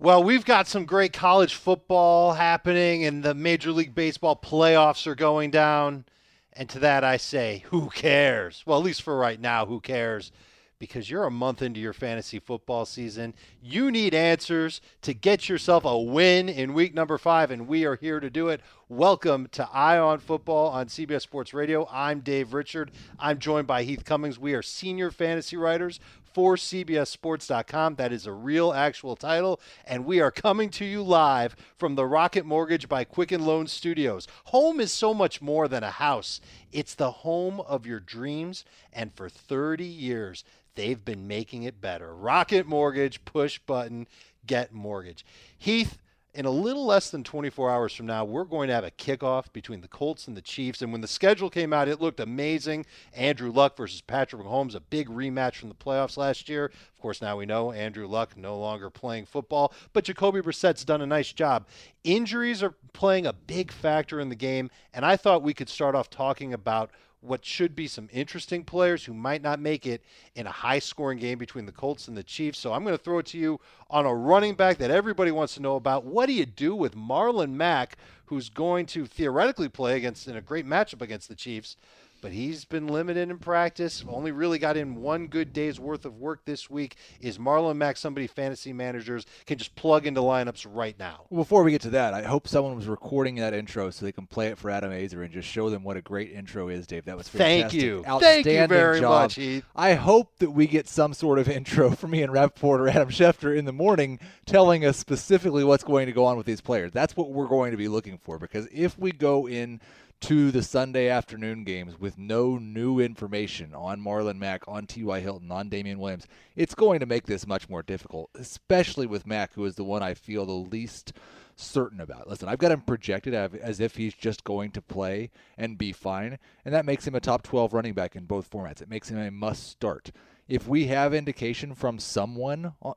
Well, we've got some great college football happening, and the Major League Baseball playoffs are going down. And to that, I say, who cares? Well, at least for right now, who cares? Because you're a month into your fantasy football season. You need answers to get yourself a win in week number five, and we are here to do it. Welcome to Eye on Football on CBS Sports Radio. I'm Dave Richard. I'm joined by Heath Cummings. We are senior fantasy writers for CBSSports.com. That is a real, actual title. And we are coming to you live from the Rocket Mortgage by Quicken Loan Studios. Home is so much more than a house, it's the home of your dreams. And for 30 years, they've been making it better. Rocket Mortgage, push button, get mortgage. Heath, in a little less than 24 hours from now, we're going to have a kickoff between the Colts and the Chiefs. And when the schedule came out, it looked amazing. Andrew Luck versus Patrick Mahomes, a big rematch from the playoffs last year. Of course, now we know Andrew Luck no longer playing football, but Jacoby Brissett's done a nice job. Injuries are playing a big factor in the game, and I thought we could start off talking about what should be some interesting players who might not make it in a high scoring game between the Colts and the Chiefs. So I'm going to throw it to you on a running back that everybody wants to know about. What do you do with Marlon Mack, who's going to theoretically play against in a great matchup against the Chiefs? But he's been limited in practice. Only really got in one good day's worth of work this week. Is Marlon Mack somebody fantasy managers can just plug into lineups right now? Before we get to that, I hope someone was recording that intro so they can play it for Adam Aizer and just show them what a great intro is, Dave. That was fantastic. Thank you. Thank you very job. much, Heath. I hope that we get some sort of intro from Ian Rapoport or Adam Schefter in the morning telling us specifically what's going to go on with these players. That's what we're going to be looking for because if we go in – to the Sunday afternoon games with no new information on Marlon Mack, on T.Y. Hilton, on Damien Williams, it's going to make this much more difficult, especially with Mack, who is the one I feel the least certain about. Listen, I've got him projected as if he's just going to play and be fine, and that makes him a top 12 running back in both formats. It makes him a must start. If we have indication from someone uh,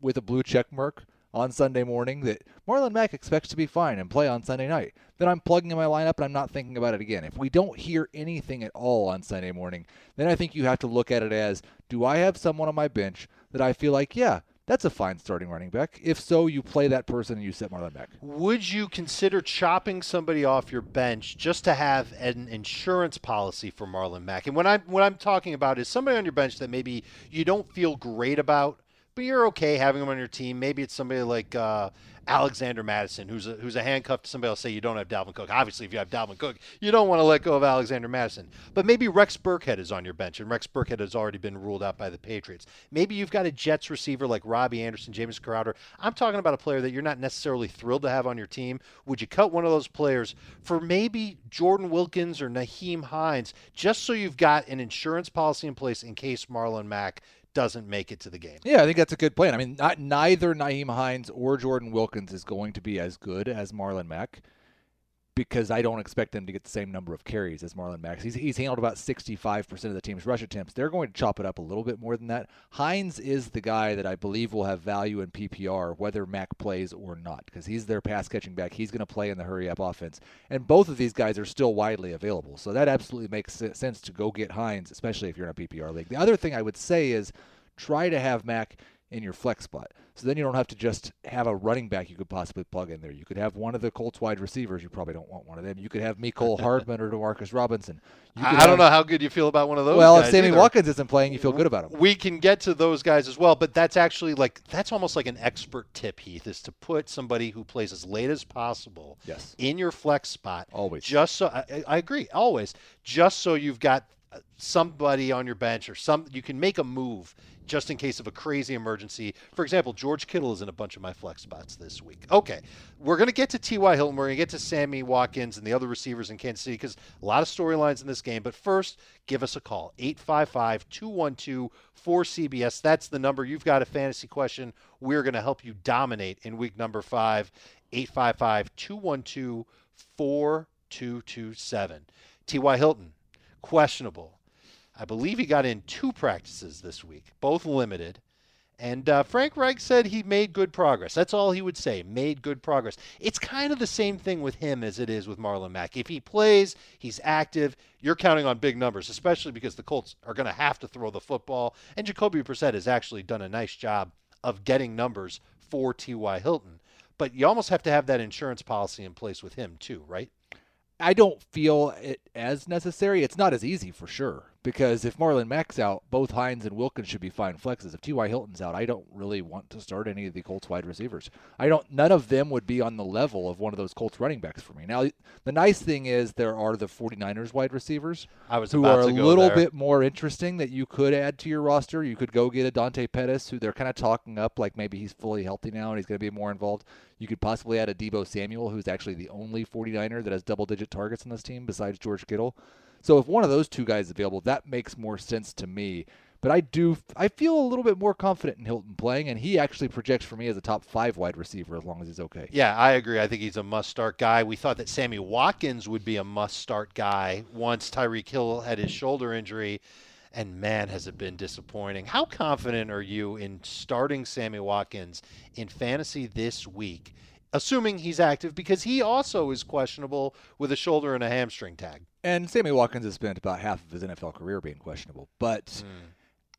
with a blue check mark on Sunday morning that Marlon Mack expects to be fine and play on Sunday night, then I'm plugging in my lineup and I'm not thinking about it again. If we don't hear anything at all on Sunday morning, then I think you have to look at it as do I have someone on my bench that I feel like, yeah, that's a fine starting running back. If so, you play that person and you set Marlon Mack. Would you consider chopping somebody off your bench just to have an insurance policy for Marlon Mack? And what I'm what I'm talking about is somebody on your bench that maybe you don't feel great about but you're okay having him on your team. Maybe it's somebody like uh, Alexander Mattison, who's a, who's a handcuff to somebody else. Say you don't have Dalvin Cook. Obviously, if you have Dalvin Cook, you don't want to let go of Alexander Mattison. But maybe Rex Burkhead is on your bench, and Rex Burkhead has already been ruled out by the Patriots. Maybe you've got a Jets receiver like Robbie Anderson, James Crowder. I'm talking about a player that you're not necessarily thrilled to have on your team. Would you cut one of those players for maybe Jordan Wilkins or Nyheim Hines, just so you've got an insurance policy in place in case Marlon Mack doesn't make it to the game. Yeah, I think that's a good plan. I mean, not, neither Nyheim Hines or Jordan Wilkins is going to be as good as Marlon Mack because I don't expect them to get the same number of carries as Marlon Mack. He's, he's handled about 65% of the team's rush attempts. They're going to chop it up a little bit more than that. Hines is the guy that I believe will have value in PPR, whether Mack plays or not, because he's their pass catching back. He's going to play in the hurry up offense. And both of these guys are still widely available. So that absolutely makes sense to go get Hines, especially if you're in a PPR league. The other thing I would say is try to have Mack in your flex spot. So then you don't have to just have a running back you could possibly plug in there. You could have one of the Colts wide receivers. You probably don't want one of them. You could have Mecole Hardman or Demarcus Robinson. I don't know how good you feel about one of those. Well, if Sammy either. Watkins isn't playing, you feel good about him. We can get to those guys as well, but that's actually like that's almost like an expert tip, Heath, is to put somebody who plays as late as possible yes. in your flex spot. Always. Just so I, I agree, always. Just so you've got somebody on your bench or some you can make a move just in case of a crazy emergency. For example, George Kittle is in a bunch of my flex spots this week. Okay, we're going to get to T.Y. Hilton. We're going to get to Sammy Watkins and the other receivers in Kansas City because a lot of storylines in this game. But first, give us a call 855 212 4CBS. That's the number. You've got a fantasy question. We're going to help you dominate in week number five. 855 212 4227. T.Y. Hilton questionable. I believe he got in two practices this week, both limited. And uh, Frank Reich said he made good progress. That's all he would say. Made good progress. It's kind of the same thing with him as it is with Marlon Mack. If he plays, he's active. You're counting on big numbers, especially because the Colts are going to have to throw the football. And Jacoby Brissett has actually done a nice job of getting numbers for T.Y. Hilton. But you almost have to have that insurance policy in place with him too, right? I don't feel it as necessary. It's not as easy for sure because if Marlon Mack's out, both Hines and Wilkins should be fine flexes. If T.Y. Hilton's out, I don't really want to start any of the Colts wide receivers. I don't. None of them would be on the level of one of those Colts running backs for me. Now, the nice thing is there are the 49ers wide receivers who are a little there. bit more interesting that you could add to your roster. You could go get a Dante Pettis, who they're kind of talking up like maybe he's fully healthy now and he's going to be more involved. You could possibly add a Deebo Samuel, who's actually the only 49er that has double digit targets on this team besides George Kittle. So if one of those two guys is available, that makes more sense to me. But I do, I feel a little bit more confident in Hilton playing, and he actually projects for me as a top five wide receiver as long as he's okay. Yeah, I agree. I think he's a must start guy. We thought that Sammy Watkins would be a must start guy once Tyreek Hill had his shoulder injury. And man, has it been disappointing. How confident are you in starting Sammy Watkins in fantasy this week, assuming he's active? Because he also is questionable with a shoulder and a hamstring tag. And Sammy Watkins has spent about half of his NFL career being questionable, but hmm.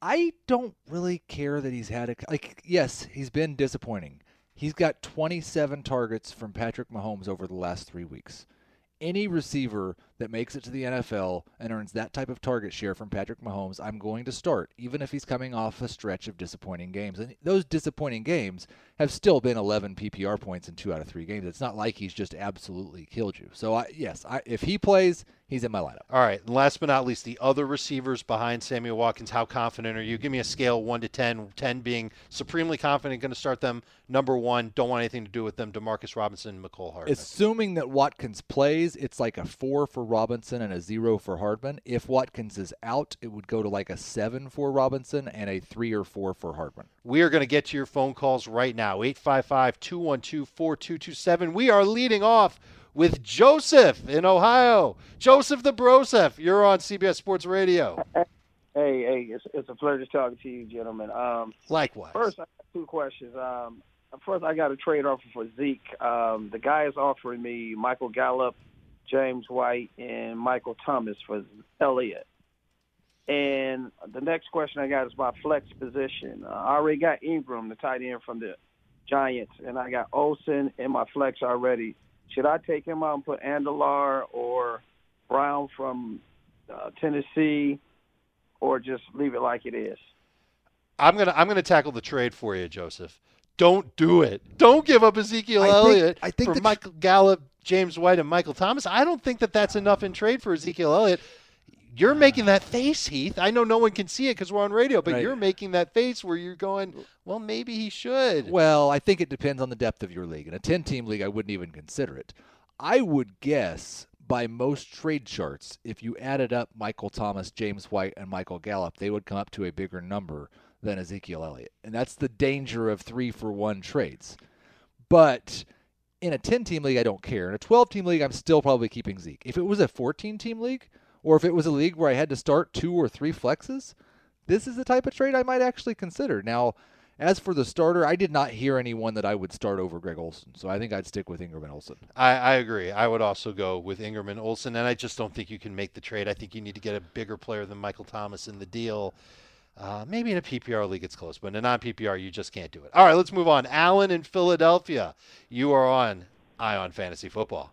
I don't really care that he's had a like. Yes, he's been disappointing. He's got 27 targets from Patrick Mahomes over the last three weeks. Any receiver that makes it to the NFL and earns that type of target share from Patrick Mahomes, I'm going to start, even if he's coming off a stretch of disappointing games. And those disappointing games have still been 11 PPR points in two out of three games. It's not like he's just absolutely killed you. So, I, yes, I, if he plays, he's in my lineup. All right. And last but not least, the other receivers behind Samuel Watkins. How confident are you? Give me a scale one to 10, 10 being supremely confident, going to start them. Number one, don't want anything to do with them. Demarcus Robinson, and Mecole Hardman. Assuming that Watkins plays, it's like a four for Robinson and a zero for Hardman. If Watkins is out, it would go to like a seven for Robinson and a three or four for Hardman. We are going to get to your phone calls right now 855 212 4227. We are leading off with Joseph in Ohio. Joseph the Broseph, you're on CBS Sports Radio. Hey, hey, it's, it's a pleasure talking to you, gentlemen. Um, Likewise. first, I have two questions. Um, first, I got a trade offer for Zeke. Um, the guy is offering me Michael Gallup, James White, and Michael Thomas for Elliott. And the next question I got is my flex position. Uh, I already got Ingram, the tight end from the Giants, and I got Olsen in my flex already. Should I take him out and put Andelar or Brown from uh, Tennessee, or just leave it like it is? I'm gonna I'm gonna tackle the trade for you, Joseph. Don't do it. Don't give up Ezekiel I think- Elliott I think for the tr- Michael Gallup, James White, and Michael Thomas. I don't think that that's enough in trade for Ezekiel Elliott. You're making that face, Heath. I know no one can see it because we're on radio, but Right. you're making that face where you're going, well, maybe he should. Well, I think it depends on the depth of your league. In a 10 team league, I wouldn't even consider it. I would guess by most trade charts, if you added up Michael Thomas, James White, and Michael Gallup, they would come up to a bigger number than Ezekiel Elliott. And that's the danger of three for one trades. But in a 10 team league, I don't care. In a 12 team league, I'm still probably keeping Zeke. If it was a 14 team league, or if it was a league where I had to start two or three flexes, this is the type of trade I might actually consider. Now, as for the starter, I did not hear anyone that I would start over Greg Olsen, so I think I'd stick with Ingram and Olsen. I, I agree. I would also go with Ingram and Olsen, and I just don't think you can make the trade. I think you need to get a bigger player than Michael Thomas in the deal. Uh, maybe in a PPR league it's close, but in a non PPR you just can't do it. All right, let's move on. Alan in Philadelphia, you are on Eye on Fantasy Football.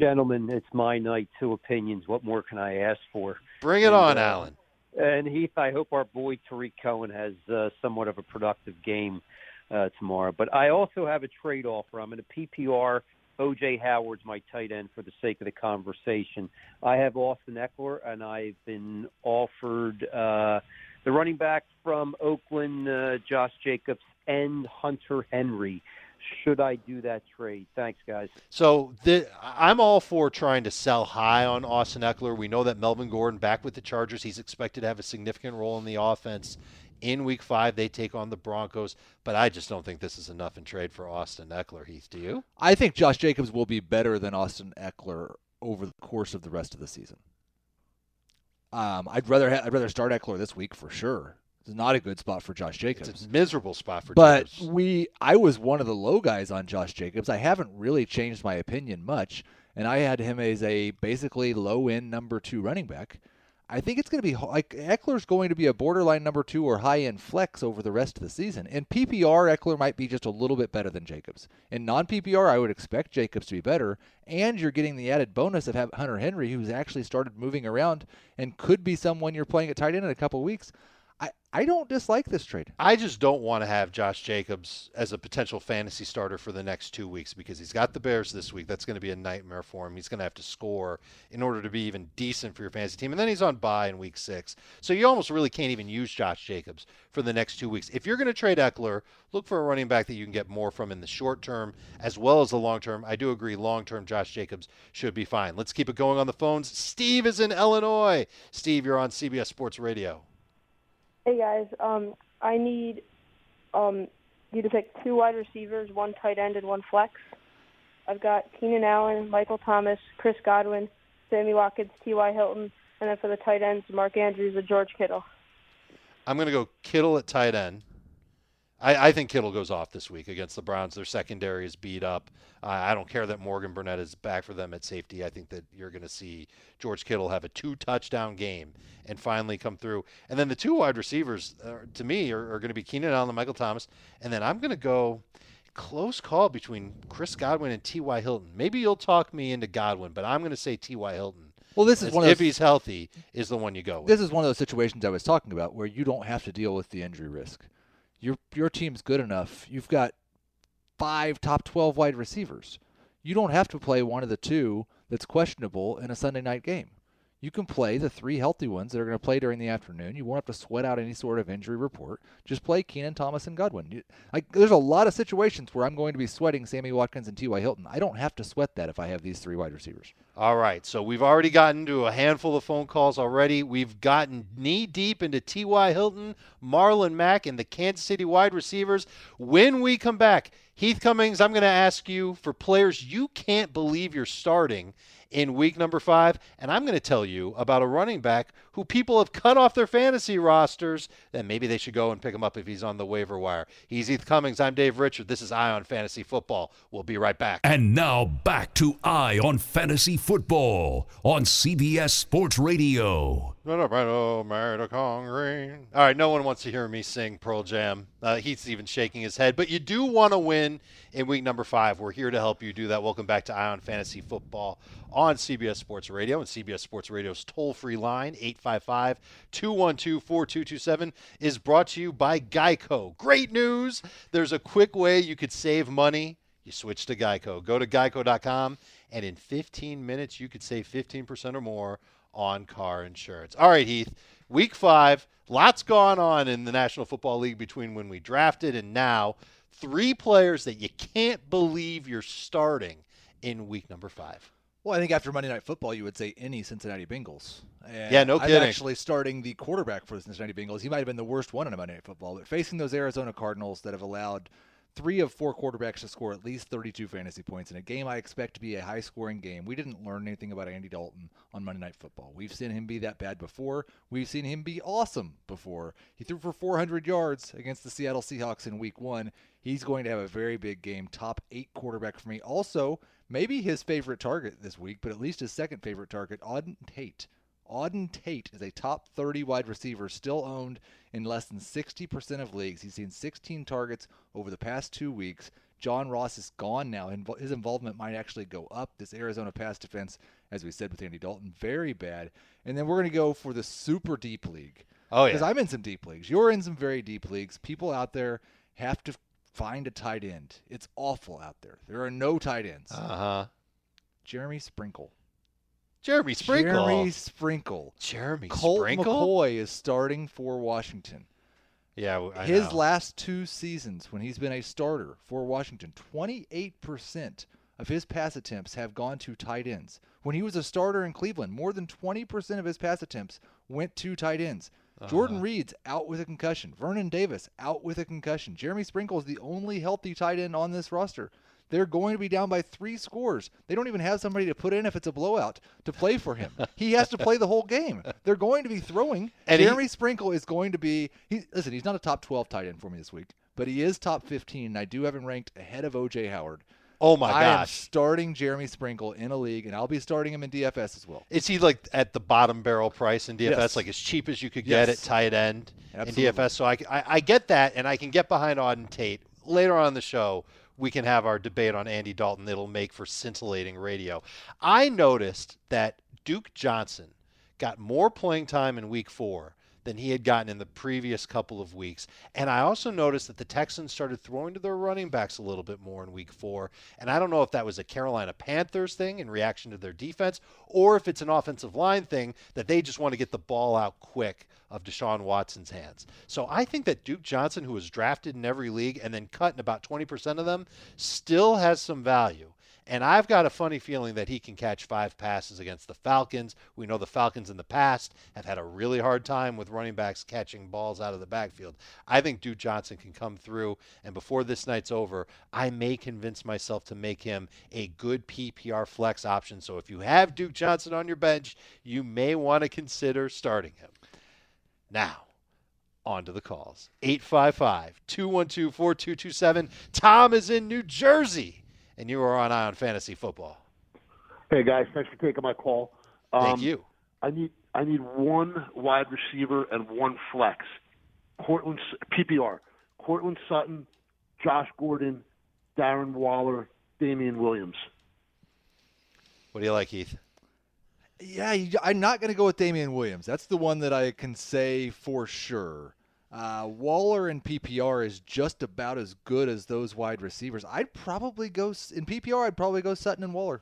Gentlemen, it's my night. Two opinions. What more can I ask for? Bring it And, on, uh, Alan. And Heath, I hope our boy Tarik Cohen has uh, somewhat of a productive game uh, tomorrow. But I also have a trade offer. I'm in a PPR. OJ Howard's my tight end for the sake of the conversation. I have Austin Ekeler, and I've been offered uh, the running back from Oakland, uh, Josh Jacobs, and Hunter Henry. Should I do that trade? Thanks, guys. So the, I'm all for trying to sell high on Austin Ekeler. We know that Melvin Gordon back with the Chargers. He's expected to have a significant role in the offense. In week five, they take on the Broncos, but I just don't think this is enough in trade for Austin Ekeler. Heath, do you? I think Josh Jacobs will be better than Austin Ekeler over the course of the rest of the season. Um, I'd rather ha- I'd rather start Ekeler this week for sure. It's not a good spot for Josh Jacobs. It's a miserable spot for But Jacobs. we, I was one of the low guys on Josh Jacobs. I haven't really changed my opinion much, and I had him as a basically low end number two running back. I think it's going to be like Ekeler's going to be a borderline number two or high end flex over the rest of the season. In PPR, Ekeler might be just a little bit better than Jacobs. In non PPR, I would expect Jacobs to be better, and you're getting the added bonus of having Hunter Henry, who's actually started moving around and could be someone you're playing at tight end in a couple weeks. I, I don't dislike this trade. I just don't want to have Josh Jacobs as a potential fantasy starter for the next two weeks because he's got the Bears this week. That's going to be a nightmare for him. He's going to have to score in order to be even decent for your fantasy team. And then he's on bye in week six. So you almost really can't even use Josh Jacobs for the next two weeks. If you're going to trade Ekeler, look for a running back that you can get more from in the short term as well as the long term. I do agree, long term, Josh Jacobs should be fine. Let's keep it going on the phones. Steve is in Illinois. Steve, you're on CBS Sports Radio. Hey guys, um, I need um, you to pick two wide receivers, one tight end, and one flex. I've got Keenan Allen, Michael Thomas, Chris Godwin, Sammy Watkins, T.Y. Hilton, and then for the tight ends, Mark Andrews and George Kittle. I'm going to go Kittle at tight end. I, I, think Kittle goes off this week against the Browns. Their secondary is beat up. Uh, I don't care that Morgan Burnett is back for them at safety. I think that you're going to see George Kittle have a two touchdown game and finally come through. And then the two wide receivers, uh, to me, are, are going to be Keenan Allen and Michael Thomas. And then I'm going to go close call between Chris Godwin and T.Y. Hilton. Maybe you'll talk me into Godwin, but I'm going to say T.Y. Hilton. Well, this is As one of if those, he's healthy is the one you go with. this is one of those situations I was talking about where you don't have to deal with the injury risk. Your your team's good enough. You've got five top 12 wide receivers. You don't have to play one of the two that's questionable in a Sunday night game. You can play the three healthy ones that are going to play during the afternoon. You won't have to sweat out any sort of injury report. Just play Keenan Thomas and Godwin. You, like, there's a lot of situations where I'm going to be sweating Sammy Watkins and T.Y. Hilton. I don't have to sweat that if I have these three wide receivers. All right, so we've already gotten to a handful of phone calls already. We've gotten knee deep into T.Y. Hilton, Marlon Mack, and the Kansas City wide receivers. When we come back, Heath Cummings, I'm going to ask you for players you can't believe you're starting in week number five. And I'm going to tell you about a running back who people have cut off their fantasy rosters. Then maybe they should go and pick him up if he's on the waiver wire. He's Heath Cummings. I'm Dave Richard. This is Eye on Fantasy Football. We'll be right back. And now back to Eye on Fantasy Football on CBS Sports Radio. All right, no one wants to hear me sing Pearl Jam. Uh, Heath's even shaking his head, but you do want to win in week number five. We're here to help you do that. Welcome back to Eye on Fantasy Football on CBS Sports Radio and CBS Sports Radio's toll free line, 855 212 4227, is brought to you by Geico. Great news! There's a quick way you could save money. You switch to Geico. Go to geico.com, and in 15 minutes, you could save 15% or more on car insurance. All right, Heath. Week five, lots gone on in the National Football League between when we drafted and now. Three players that you can't believe you're starting in week number five. Well, I think after Monday Night Football, you would say any Cincinnati Bengals. And Yeah, no kidding. I'm actually starting the quarterback for the Cincinnati Bengals. He might have been the worst one in a Monday Night Football, but facing those Arizona Cardinals that have allowed three of four quarterbacks to score at least 32 fantasy points in a game I expect to be a high scoring game. We didn't learn anything about Andy Dalton on Monday Night Football. We've seen him be that bad before. We've seen him be awesome before. He threw for 400 yards against the Seattle Seahawks in week one. He's going to have a very big game. Top eight quarterback for me. Also, maybe his favorite target this week, but at least his second favorite target, Auden Tate. Auden Tate is a top 30 wide receiver, still owned in less than 60% of leagues. He's seen 16 targets over the past two weeks. John Ross is gone now. Invo- His involvement might actually go up. This Arizona pass defense, as we said with Andy Dalton, very bad. And then we're going to go for the super deep league. Oh, yeah, Because. I'm in some deep leagues. You're in some very deep leagues. People out there have to find a tight end. It's awful out there. There are no tight ends. Uh huh. Jeremy Sprinkle. Jeremy Sprinkle. Jeremy Sprinkle. Jeremy Colt Sprinkle. McCoy is starting for Washington. Yeah, I His know. last two seasons, when he's been a starter for Washington, 28% of his pass attempts have gone to tight ends. When he was a starter in Cleveland, more than 20% of his pass attempts went to tight ends. Jordan uh-huh. Reed's out with a concussion. Vernon Davis out with a concussion. Jeremy Sprinkle is the only healthy tight end on this roster. They're going to be down by three scores. They don't even have somebody to put in if it's a blowout to play for him. he has to play the whole game. They're going to be throwing. And he- Jeremy Sprinkle is going to be. He, listen, he's not a top 12 tight end for me this week, but he is top 15. And I do have him ranked ahead of OJ Howard. Oh my I am gosh. starting Jeremy Sprinkle in a league, and I'll be starting him in DFS as well. Is he like at the bottom barrel price in DFS, Yes. like as cheap as you could get Yes. at tight end Absolutely. in DFS? So I, I, I get that, and I can get behind Auden Tate. Later on in the show, we can have our debate on Andy Dalton. It'll make for scintillating radio. I noticed that Duke Johnson got more playing time in week four than he had gotten in the previous couple of weeks. And I also noticed that the Texans started throwing to their running backs a little bit more in week four. And I don't know if that was a Carolina Panthers thing in reaction to their defense or if it's an offensive line thing that they just want to get the ball out quick of Deshaun Watson's hands. So I think that Duke Johnson, who was drafted in every league and then cut in about 20% of them, still has some value. And I've got a funny feeling that he can catch five passes against the Falcons. We know the Falcons in the past have had a really hard time with running backs catching balls out of the backfield. I think Duke Johnson can come through, and before this night's over, I may convince myself to make him a good PPR flex option. So if you have Duke Johnson on your bench, you may want to consider starting him. Now, on to the calls. 855 212 4227. Tom is in New Jersey, and you are on Eye on Fantasy Football. Hey guys, thanks for taking my call. Um, Thank you. I need I need one wide receiver and one flex. Courtland PPR. Courtland Sutton, Josh Gordon, Darren Waller, Damien Williams. What do you like, Heath? Yeah, I'm not going to go with Damien Williams. That's the one that I can say for sure. Uh, Waller in PPR is just about as good as those wide receivers. I'd probably go in PPR. I'd probably go Sutton and Waller.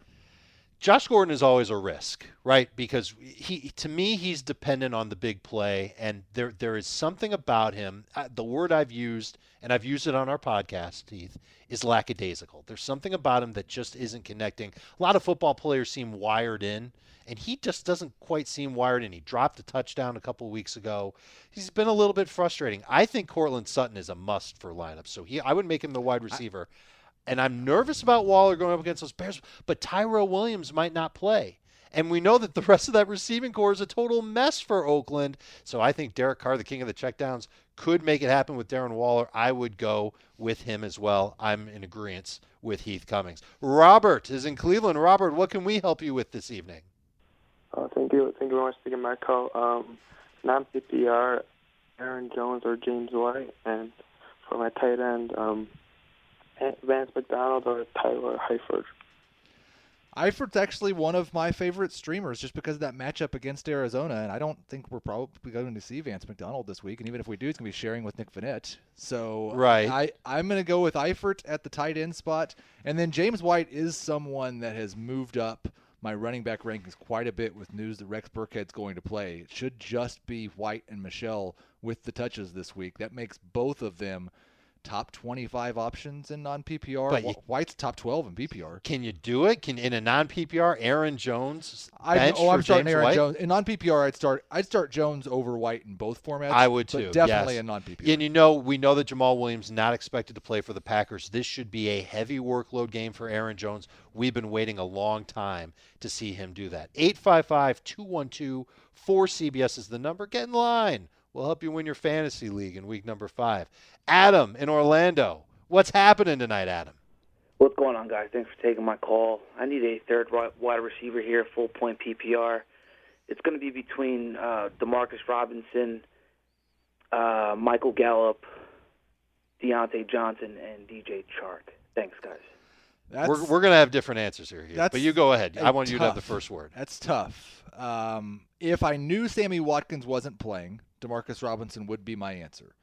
Josh Gordon is always a risk, right? Because he, to me, he's dependent on the big play, and there, there is something about him. Uh, the word I've used, and I've used it on our podcast, Heath, is lackadaisical. There's something about him that just isn't connecting. A lot of football players seem wired in, and he just doesn't quite seem wired in. He dropped a touchdown a couple weeks ago. He's been a little bit frustrating. I think Courtland Sutton is a must for lineups, so he, I would make him the wide receiver. And I'm nervous about Waller going up against those Bears, but Tyrell Williams might not play. And we know that the rest of that receiving corps is a total mess for Oakland. So I think Derek Carr, the king of the checkdowns, could make it happen with Darren Waller. I would go with him as well. I'm in agreement with Heath Cummings. Robert is in Cleveland. Robert, what can we help you with this evening? Uh, thank you. Thank you very much for taking my call. Um, non PPR, Aaron Jones or James White, and for my tight end, um, Vance McDonald or Tyler Eifert. Eifert's actually one of my favorite streamers just because of that matchup against Arizona, and I don't think we're probably going to see Vance McDonald this week. And even if we do, it's going to be sharing with Nick Vannett. So Right. I, I'm going to go with Eifert at the tight end spot, and then James White is someone that has moved up my running back rankings quite a bit with news that Rex Burkhead's going to play. It should just be White and Michel with the touches this week. That makes both of them top 25 options in non PPR. But you- White's top 12 in PPR. Can you do it? Can in a non PPR, Aaron Jones I oh, I'm starting James Aaron White? Jones. In non PPR, I'd start I'd start Jones over White in both formats. I would too. Definitely yes. in non PPR. And you know, we know that Jamaal Williams not expected to play for the Packers. This should be a heavy workload game for Aaron Jones. We've been waiting a long time to see him do that. 855-212-4CBS is the number. Get in line. We'll help you win your fantasy league in week number 5. Adam in Orlando. What's happening tonight, Adam? What's going on, guys? Thanks for taking my call. I need a third wide receiver here, full point PPR. It's going to be between uh, Demarcus Robinson, uh, Michael Gallup, Diontae Johnson, and DJ Chark. Thanks, guys. That's, we're we're going to have different answers here, Hugh, but you go ahead. I want you to have the first word. That's tough. Um, if I knew Sammy Watkins wasn't playing, Demarcus Robinson would be my answer.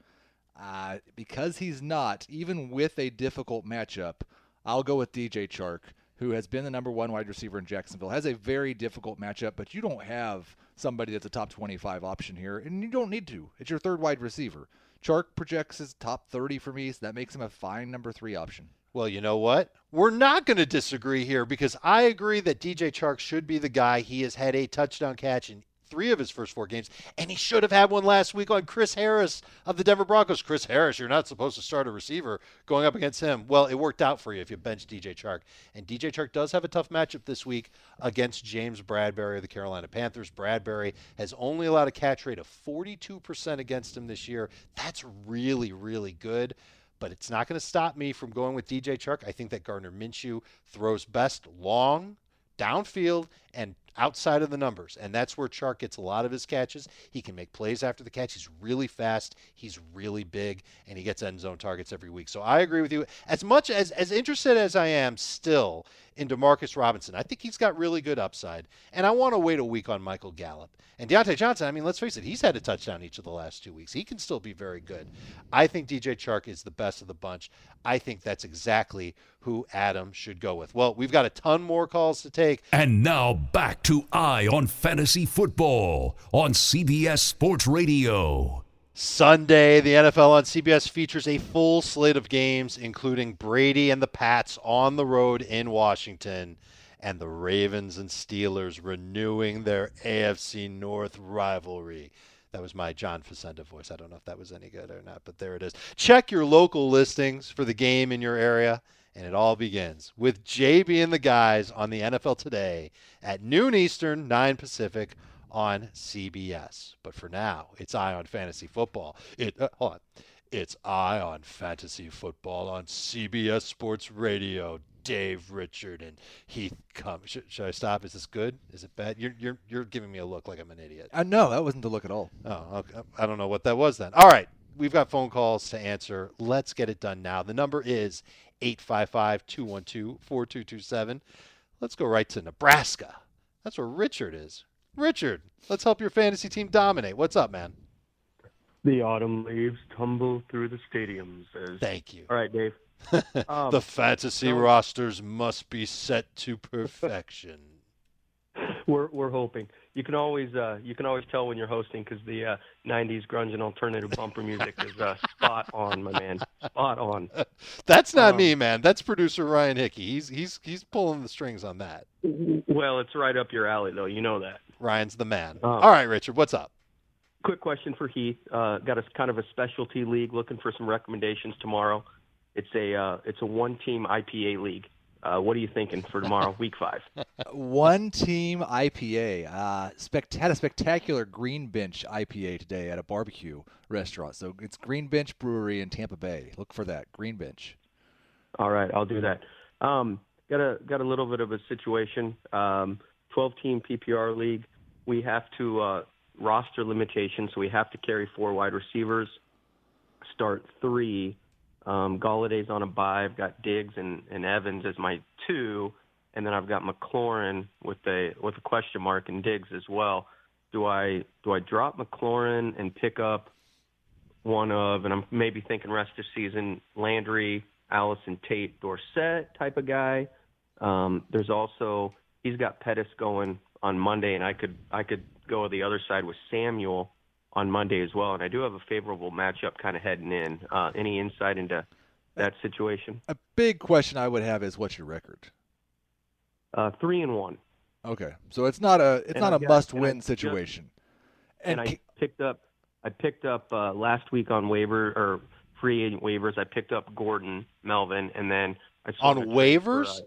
Uh, because he's not, even with a difficult matchup, I'll go with DJ Chark, who has been the number one wide receiver in Jacksonville. Has a very difficult matchup, but you don't have somebody that's a top 25 option here, and you don't need to. It's your third wide receiver. Chark projects as top 30 for me, so that makes him a fine number three option. Well, you know what? We're not going to disagree here because I agree that DJ Chark should be the guy. He has had a touchdown catch in three of his first four games, and he should have had one last week on Chris Harris of the Denver Broncos. Chris Harris, you're not supposed to start a receiver going up against him. Well, it worked out for you if you bench DJ Chark. And DJ Chark does have a tough matchup this week against James Bradberry of the Carolina Panthers. Bradberry has only allowed a catch rate of 42% against him this year. That's really, really good. But it's not going to stop me from going with DJ Chark. I think that Gardner Minshew throws best long, downfield, and outside of the numbers. And that's where Chark gets a lot of his catches. He can make plays after the catch. He's really fast. He's really big, and he gets end zone targets every week. So I agree with you. As much as as interested as I am still in Demarcus Robinson, I think he's got really good upside. And I want to wait a week on Michael Gallup. And Diontae Johnson, I mean, let's face it, he's had a touchdown each of the last two weeks. He can still be very good. I think DJ Chark is the best of the bunch. I think that's exactly who Adam should go with. Well, we've got a ton more calls to take. And now back to Eye on Fantasy Football on CBS Sports Radio. Sunday, the NFL on CBS features a full slate of games, including Brady and the Pats on the road in Washington, and the Ravens and Steelers renewing their AFC North rivalry. That was my John Facenda voice. I don't know if that was any good or not, but there it is. Check your local listings for the game in your area, and it all begins with JB and the guys on the NFL Today at noon Eastern, 9 Pacific on CBS. But for now, it's Eye on Fantasy Football. It uh, hold on. It's Eye on Fantasy Football on CBS Sports Radio. Dave Richard and Heath come. Should, should I stop? Is this good? Is it bad? You're you're you're giving me a look like I'm an idiot. Uh, no, that wasn't the look at all. Oh, okay. I don't know what that was then. All right, we've got phone calls to answer. Let's get it done now. The number is 855-212-4227. Let's go right to Nebraska. That's where Richard is. Richard, let's help your fantasy team dominate. What's up, man? The autumn leaves tumble through the stadiums. As... Thank you. All right, Dave. Um, the fantasy so- rosters must be set to perfection. We're we're hoping. You can always uh, you can always tell when you're hosting because the uh, '90s grunge and alternative bumper music is uh, spot on, my man. Spot on. That's not Um, me, man. That's producer Ryan Hickey. He's he's he's pulling the strings on that. Well, it's right up your alley, though. You know that. Ryan's the man. Oh. All right, Richard, what's up? Quick question for Heath. Uh, got a kind of a specialty league. Looking for some recommendations tomorrow. It's a uh, it's a one team IPA league. Uh, what are you thinking for tomorrow, week five? One team IPA. Uh, spect- had a spectacular Green Bench IPA today at a barbecue restaurant. So it's Green Bench Brewery in Tampa Bay. Look for that Green Bench. All right, I'll do that. Um, got a got a little bit of a situation. Um, Twelve team PPR league. We have to uh, roster limitation, so we have to carry four wide receivers. Start three. Um, Golladay's on a bye. I've got Diggs and, and Evans as my two, and then I've got McLaurin with a with a question mark and Diggs as well. Do I do I drop McLaurin and pick up one of, and I'm maybe thinking rest of season Landry, Allison Tate, Dorsett type of guy. Um, there's also he's got Pettis going on Monday, and I could I could go the other side with Samuel on Monday as well. And I do have a favorable matchup kind of heading in. Uh, any insight into that situation? A big question I would have is what's your record? Uh, three and one. Okay, so it's not a it's And not I've a got- must-win and I situation. And, I picked up I picked up uh, last week on waiver or free agent waivers. I picked up Gordon Melvin, and then I On swung a trade for, waivers? uh,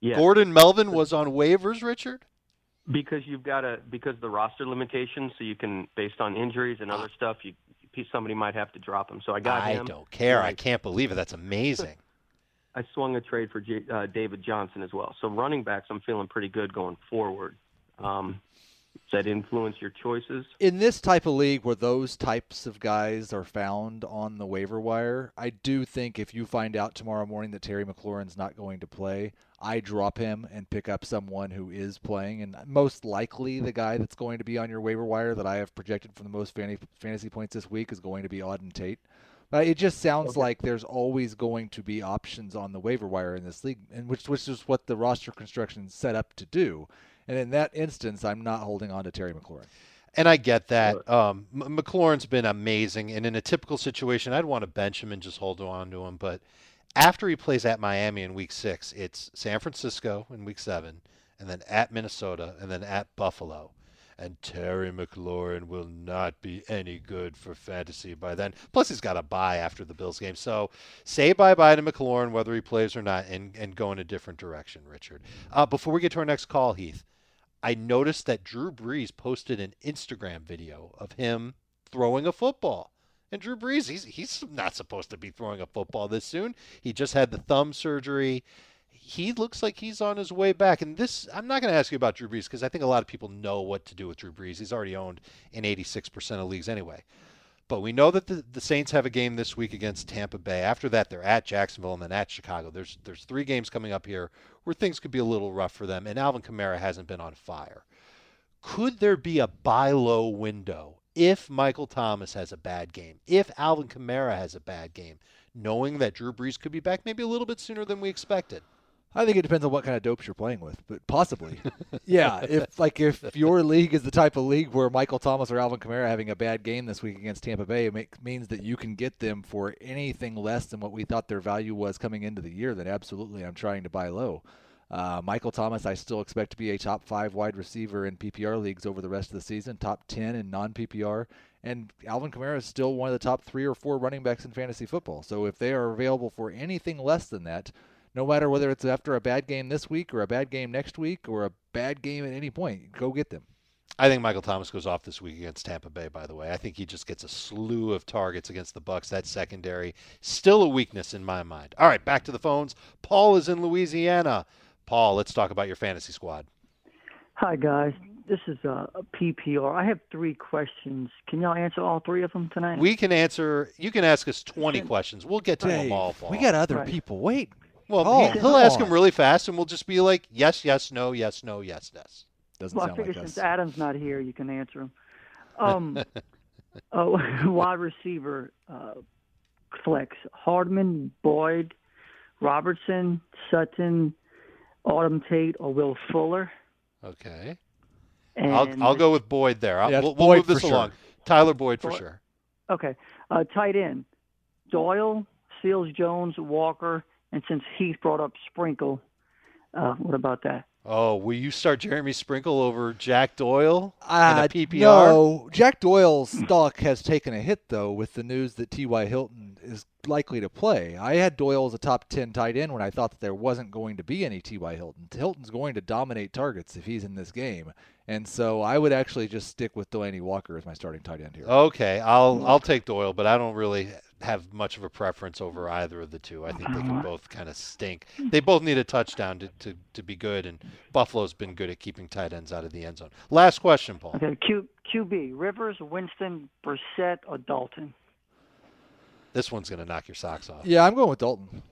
yeah. Gordon Melvin was on waivers, Richard? Because you've got to because the roster limitations, so you can based on injuries and other stuff, you somebody might have to drop him. So I got I him. don't care. and I can't believe it. That's amazing. I swung a trade for J, uh, David Johnson as well. So running backs, I'm feeling pretty good going forward. Um, that influence your choices? In this type of league where those types of guys are found on the waiver wire, I do think if you find out tomorrow morning that Terry McLaurin's not going to play, I drop him and pick up someone who is playing. And most likely the guy that's going to be on your waiver wire that I have projected for the most fan- fantasy points this week is going to be Auden Tate. But it just sounds like there's always going to be options on the waiver wire in this league, and which which is what the roster construction is set up to do. And in that instance, I'm not holding on to Terry McLaurin. And I get that. Um, McLaurin's been amazing, and in a typical situation, I'd want to bench him and just hold on to him. But after he plays at Miami in Week Six, it's San Francisco in Week Seven, and then at Minnesota, and then at Buffalo. And Terry McLaurin will not be any good for fantasy by then. Plus, he's got a bye after the Bills game. So say bye bye to McLaurin, whether he plays or not, and, and go in a different direction, Richard. Uh, before we get to our next call, Heath, I noticed that Drew Brees posted an Instagram video of him throwing a football. And Drew Brees, he's he's not supposed to be throwing a football this soon. He just had the thumb surgery. He looks like he's on his way back. And this, I'm not going to ask you about Drew Brees because I think a lot of people know what to do with Drew Brees. He's already owned in 86% of leagues anyway. But we know that the, the Saints have a game this week against Tampa Bay. After that, they're at Jacksonville and then at Chicago. There's there's three games coming up here where things could be a little rough for them, and Alvin Kamara hasn't been on fire. Could there be a buy low window if Michael Thomas has a bad game, if Alvin Kamara has a bad game, knowing that Drew Brees could be back maybe a little bit sooner than we expected? I think it depends on what kind of dopes you're playing with, but possibly. yeah, if like if your league is the type of league where Michael Thomas or Alvin Kamara having a bad game this week against Tampa Bay, it make, means that you can get them for anything less than what we thought their value was coming into the year. Then absolutely, I'm trying to buy low. Uh, Michael Thomas, I still expect to be a top five wide receiver in PPR leagues over the rest of the season, top 10 in non PPR. And Alvin Kamara is still one of the top three or four running backs in fantasy football. So if they are available for anything less than that, no matter whether it's after a bad game this week or a bad game next week or a bad game at any point, go get them. I think Michael Thomas goes off this week against Tampa Bay. By the way, I think he just gets a slew of targets against the Bucs. That secondary still a weakness in my mind. All right, back to the phones. Paul is in Louisiana. Paul, let's talk about your fantasy squad. Hi guys, this is uh, a PPR. I have three questions. Can y'all answer all three of them tonight? We can answer. You can ask us twenty questions. We'll get to Dave, them all. Paul. We got other Right. people. Wait. Well, Oh, he, will ask come them really fast, and we'll just be like, yes, yes, no, yes, no, yes, yes. Doesn't well, I figure like since us. Adam's not here, you can answer them. Um, uh, wide receiver, uh, flex: Hardman, Boyd, Robertson, Sutton, Auden Tate, or Will Fuller. Okay. And I'll I'll go with Boyd there. I'll, Yeah, we'll, we'll Boyd move this for sure. along. Tyler Boyd for Boyd. sure. Okay, uh, tight end: Doyle, Seals, Jones, Walker, and since Heath brought up Sprinkle, uh, what about that? Oh, will you start Jeremy Sprinkle over Jack Doyle in Uh, a PPR? No, Jack Doyle's stock has taken a hit though with the news that T.Y. Hilton is likely to play. I had Doyle as a top 10 tight end when I thought that there wasn't going to be any T.Y. Hilton. Hilton's going to dominate targets if he's in this game. And so I would actually just stick with Delanie Walker as my starting tight end here. Okay, I'll I'll take Doyle, but I don't really have much of a preference over either of the two. I think they can both kind of stink. They both need a touchdown to, to, to be good, and Buffalo's been good at keeping tight ends out of the end zone. Last question, Paul. Okay, Q, QB: Rivers, Winston, Brissett, or Dalton. This one's going to knock your socks off. Yeah, I'm going with Dalton.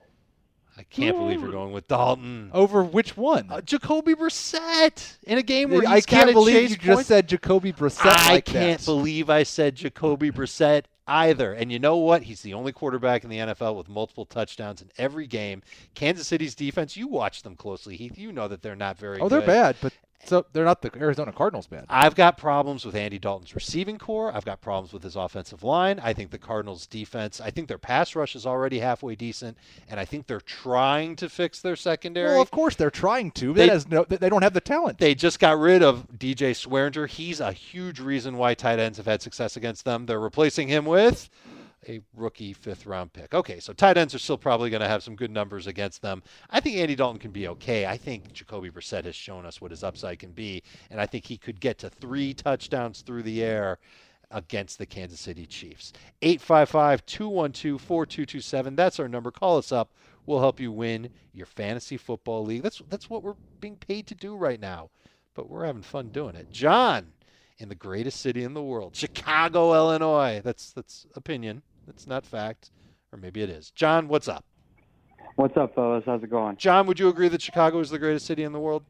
I can't believe you're going with Dalton. Over which one? Uh, Jacoby Brissett in a game where I he's can't believe chase you just said Jacoby Brissett I like can't that. believe I said Jacoby Brissett either. And you know what? He's the only quarterback in the NFL with multiple touchdowns in every game. Kansas City's defense, you watch them closely, Heath. You know that they're not very Oh, they're bad, but so they're not the Arizona Cardinals bad. I've got problems with Andy Dalton's receiving corps. I've got problems with his offensive line. I think the Cardinals' defense, I think their pass rush is already halfway decent, and I think they're trying to fix their secondary. Well, of course they're trying to. They- no, they don't have the talent. They just got rid of DJ Swearinger. He's a huge reason why tight ends have had success against them. They're replacing him with a rookie fifth round pick. Okay, so tight ends are still probably going to have some good numbers against them. I think Andy Dalton can be okay. I think Jacoby Brissett has shown us what his upside can be, and I think he could get to three touchdowns through the air against the Kansas City Chiefs. 855 212 4227. That's our number. Call us up. We'll help you win your fantasy football league. That's that's what we're being paid to do right now. But we're having fun doing it. John in the greatest city in the world, Chicago, Illinois. That's that's opinion. That's not fact. Or maybe it is. John, what's up? What's up, fellas? How's it going? John, would you agree that Chicago is the greatest city in the world?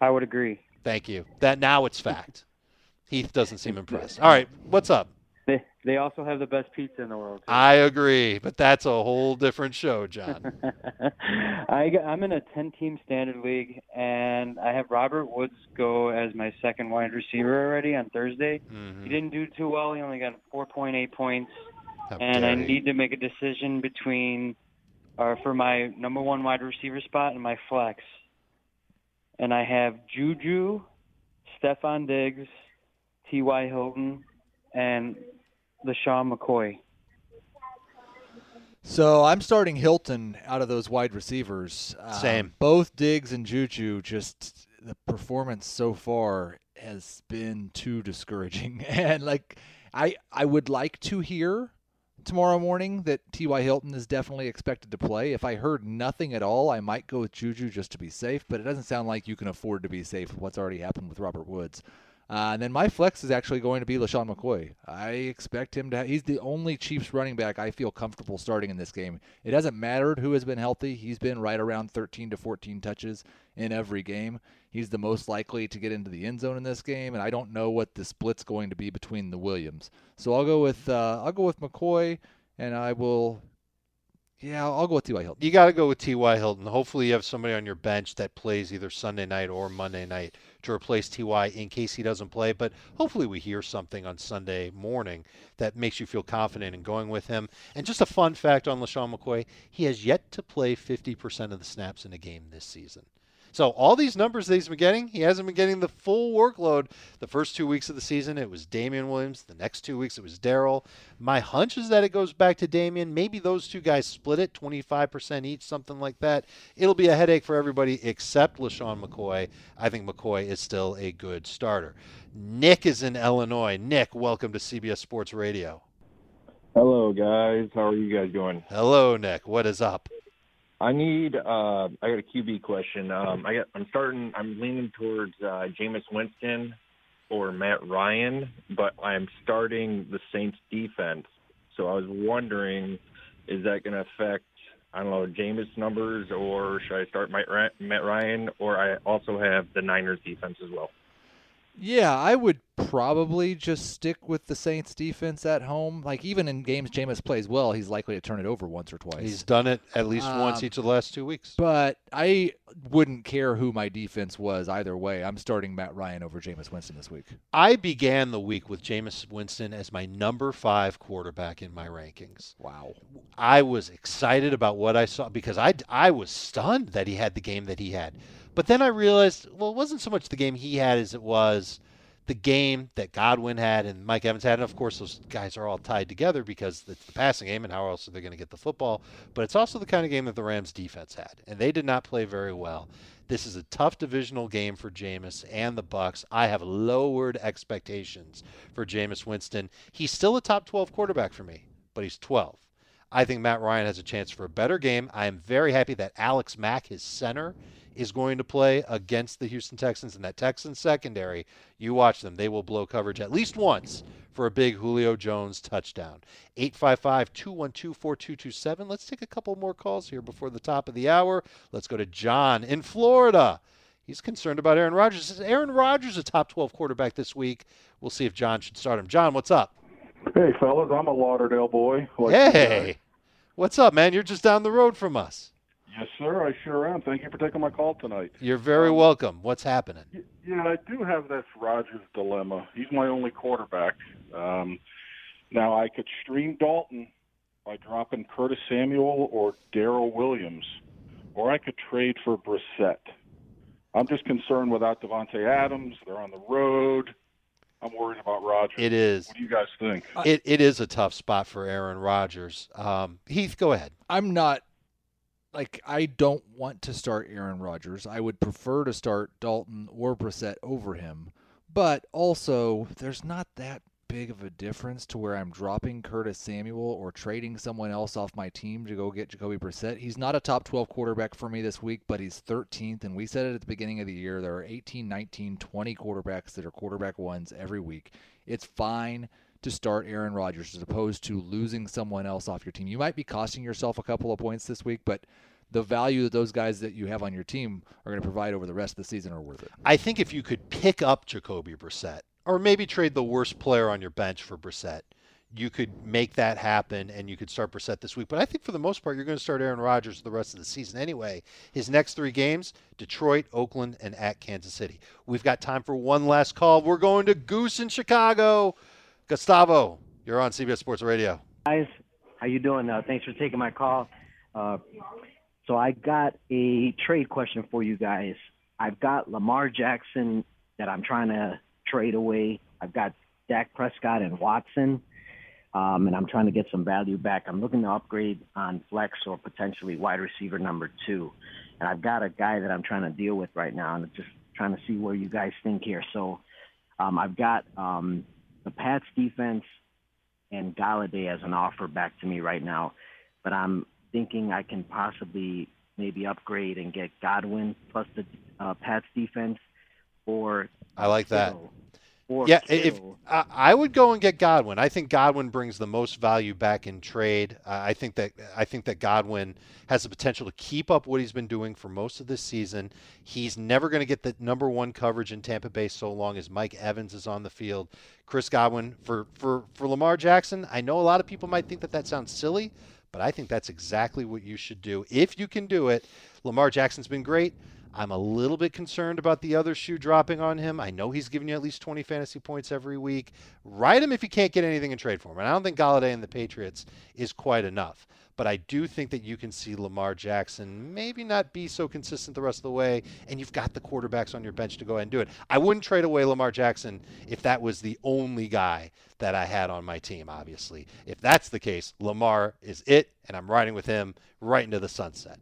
I would agree. Thank you. That now it's fact. Heath doesn't seem impressed. All right, what's up? They they also have the best pizza in the world. too. I agree, but that's a whole different show, John. I I'm in a 10-team standard league, and I have Robert Woods go as my second wide receiver already on Thursday. Mhm. He didn't do too well. He only got 4.8 points, and I dare need to make a decision between, or for my number one wide receiver spot and my flex. And I have Juju, Stefon Diggs, T.Y. Hilton, and LeSean McCoy. So I'm starting Hilton out of those wide receivers. Um, Same. Both Diggs and Juju, just the performance so far has been too discouraging. And like, I I would like to hear tomorrow morning that T.Y. Hilton is definitely expected to play. If I heard nothing at all, I might go with Juju just to be safe, but it doesn't sound like you can afford to be safe with what's already happened with Robert Woods. Uh, and then my flex is actually going to be LeSean McCoy. I expect him to. Have, he's the only Chiefs running back I feel comfortable starting in this game. It hasn't mattered who has been healthy. He's been right around 13 to 14 touches in every game. He's the most likely to get into the end zone in this game, and I don't know what the split's going to be between the Williams. So I'll go with uh, I'll go with McCoy, and I will yeah, I'll go with T.Y. Hilton. You got to go with T.Y. Hilton. Hopefully, you have somebody on your bench that plays either Sunday night or Monday night to replace T.Y. in case he doesn't play. But hopefully, we hear something on Sunday morning that makes you feel confident in going with him. And just a fun fact on LeSean McCoy he has yet to play 50% of the snaps in a game this season. So all these numbers that he's been getting, he hasn't been getting the full workload. The first two weeks of the season, it was Damien Williams. The next two weeks, it was Darrel. My hunch is that it goes back to Damien. Maybe those two guys split it, 25% each, something like that. It'll be a headache for everybody except LeSean McCoy. I think McCoy is still a good starter. Nick is in Illinois. Nick, welcome to CBS Sports Radio. Hello, guys. How are you guys doing? Hello, Nick. What is up? I need. Uh, I got a QB question. Um, I got. I'm starting. I'm leaning towards uh, Jameis Winston or Matt Ryan, but I'm starting the Saints defense. So I was wondering, is that going to affect? I don't know Jameis numbers, or should I start Matt Ryan? Or I also have the Niners defense as well. Yeah, I would probably just stick with the Saints defense at home. Like even in games Jameis plays well, he's likely to turn it over once or twice. He's done it at least um, once each of the last two weeks. But I wouldn't care who my defense was either way. I'm starting Matt Ryan over Jameis Winston this week. I began the week with Jameis Winston as my number five quarterback in my rankings. Wow. I was excited about what I saw because I, I was stunned that he had the game that he had. But then I realized, well, it wasn't so much the game he had as it was the game that Godwin had and Mike Evans had. And of course, those guys are all tied together because it's the passing game, and how else are they going to get the football? But it's also the kind of game that the Rams defense had, and they did not play very well. This is a tough divisional game for Jameis and the Bucs. I have lowered expectations for Jameis Winston. He's still a top 12 quarterback for me, but he's 12. I think Matt Ryan has a chance for a better game. I am very happy that Alex Mack, his center, is going to play against the Houston Texans and that Texans secondary, you watch them. They will blow coverage at least once for a big Julio Jones touchdown. 855 212 4227. Let's take a couple more calls here before the top of the hour. Let's go to John in Florida. He's concerned about Aaron Rodgers. Is Aaron Rodgers a top 12 quarterback this week? We'll see if John should start him. John, what's up? Hey, fellas. I'm a Lauderdale boy. Like hey. What's up, man? You're just down the road from us. Yes, sir. I sure am. Thank you for taking my call tonight. You're very um, welcome. What's happening? Yeah, I do have this Rodgers dilemma. He's my only quarterback. Um, now I could stream Dalton by dropping Curtis Samuel or Darrel Williams, or I could trade for Brissett. I'm just concerned without Davante Adams. They're on the road. I'm worried about Rodgers. It is. What do you guys think? It it is a tough spot for Aaron Rodgers. Um, Heath, go ahead. I'm not like I don't want to start Aaron Rodgers. I would prefer to start Dalton or Brissett over him. But also, there's not that big of a difference to where I'm dropping Curtis Samuel or trading someone else off my team to go get Jacoby Brissett. He's not a top 12 quarterback for me this week, but he's 13th. And we said it at the beginning of the year there are 18, 19, 20 quarterbacks that are quarterback ones every week. It's fine to start Aaron Rodgers as opposed to losing someone else off your team. You might be costing yourself a couple of points this week, but the value that those guys that you have on your team are going to provide over the rest of the season are worth it. I think if you could pick up Jacoby Brissett or maybe trade the worst player on your bench for Brissett, you could make that happen and you could start Brissett this week. But I think for the most part, you're going to start Aaron Rodgers the rest of the season anyway. His next three games Detroit, Oakland, and at Kansas City. We've got time for one last call. We're going to Goose in Chicago. Gustavo, you're on CBS Sports Radio. Guys, how you doing? Uh, thanks for taking my call. Uh, so I got a trade question for you guys. I've got Lamar Jackson that I'm trying to trade away. I've got Dak Prescott and Watson, um, and I'm trying to get some value back. I'm looking to upgrade on flex or potentially wide receiver number two. And I've got a guy that I'm trying to deal with right now, and just trying to see where you guys think here. So um, I've got um, the Pats defense and Golladay as an offer back to me right now, but I'm thinking I can possibly maybe upgrade and get Godwin plus the uh, Pats defense, or I like that. Or yeah, if I, I would go and get Godwin. I think Godwin brings the most value back in trade. Uh, I think that I think that Godwin has the potential to keep up what he's been doing for most of this season. He's never going to get the number one coverage in Tampa Bay so long as Mike Evans is on the field. Chris Godwin for for for Lamar Jackson. I know a lot of people might think that that sounds silly, but I think that's exactly what you should do if you can do it. Lamar Jackson's been great. I'm a little bit concerned about the other shoe dropping on him. I know he's giving you at least 20 fantasy points every week. Write him if you can't get anything in trade for him. And I don't think Golladay and the Patriots is quite enough. But I do think that you can see Lamar Jackson maybe not be so consistent the rest of the way, and you've got the quarterbacks on your bench to go ahead and do it. I wouldn't trade away Lamar Jackson if that was the only guy that I had on my team, obviously. If that's the case, Lamar is it, and I'm riding with him right into the sunset.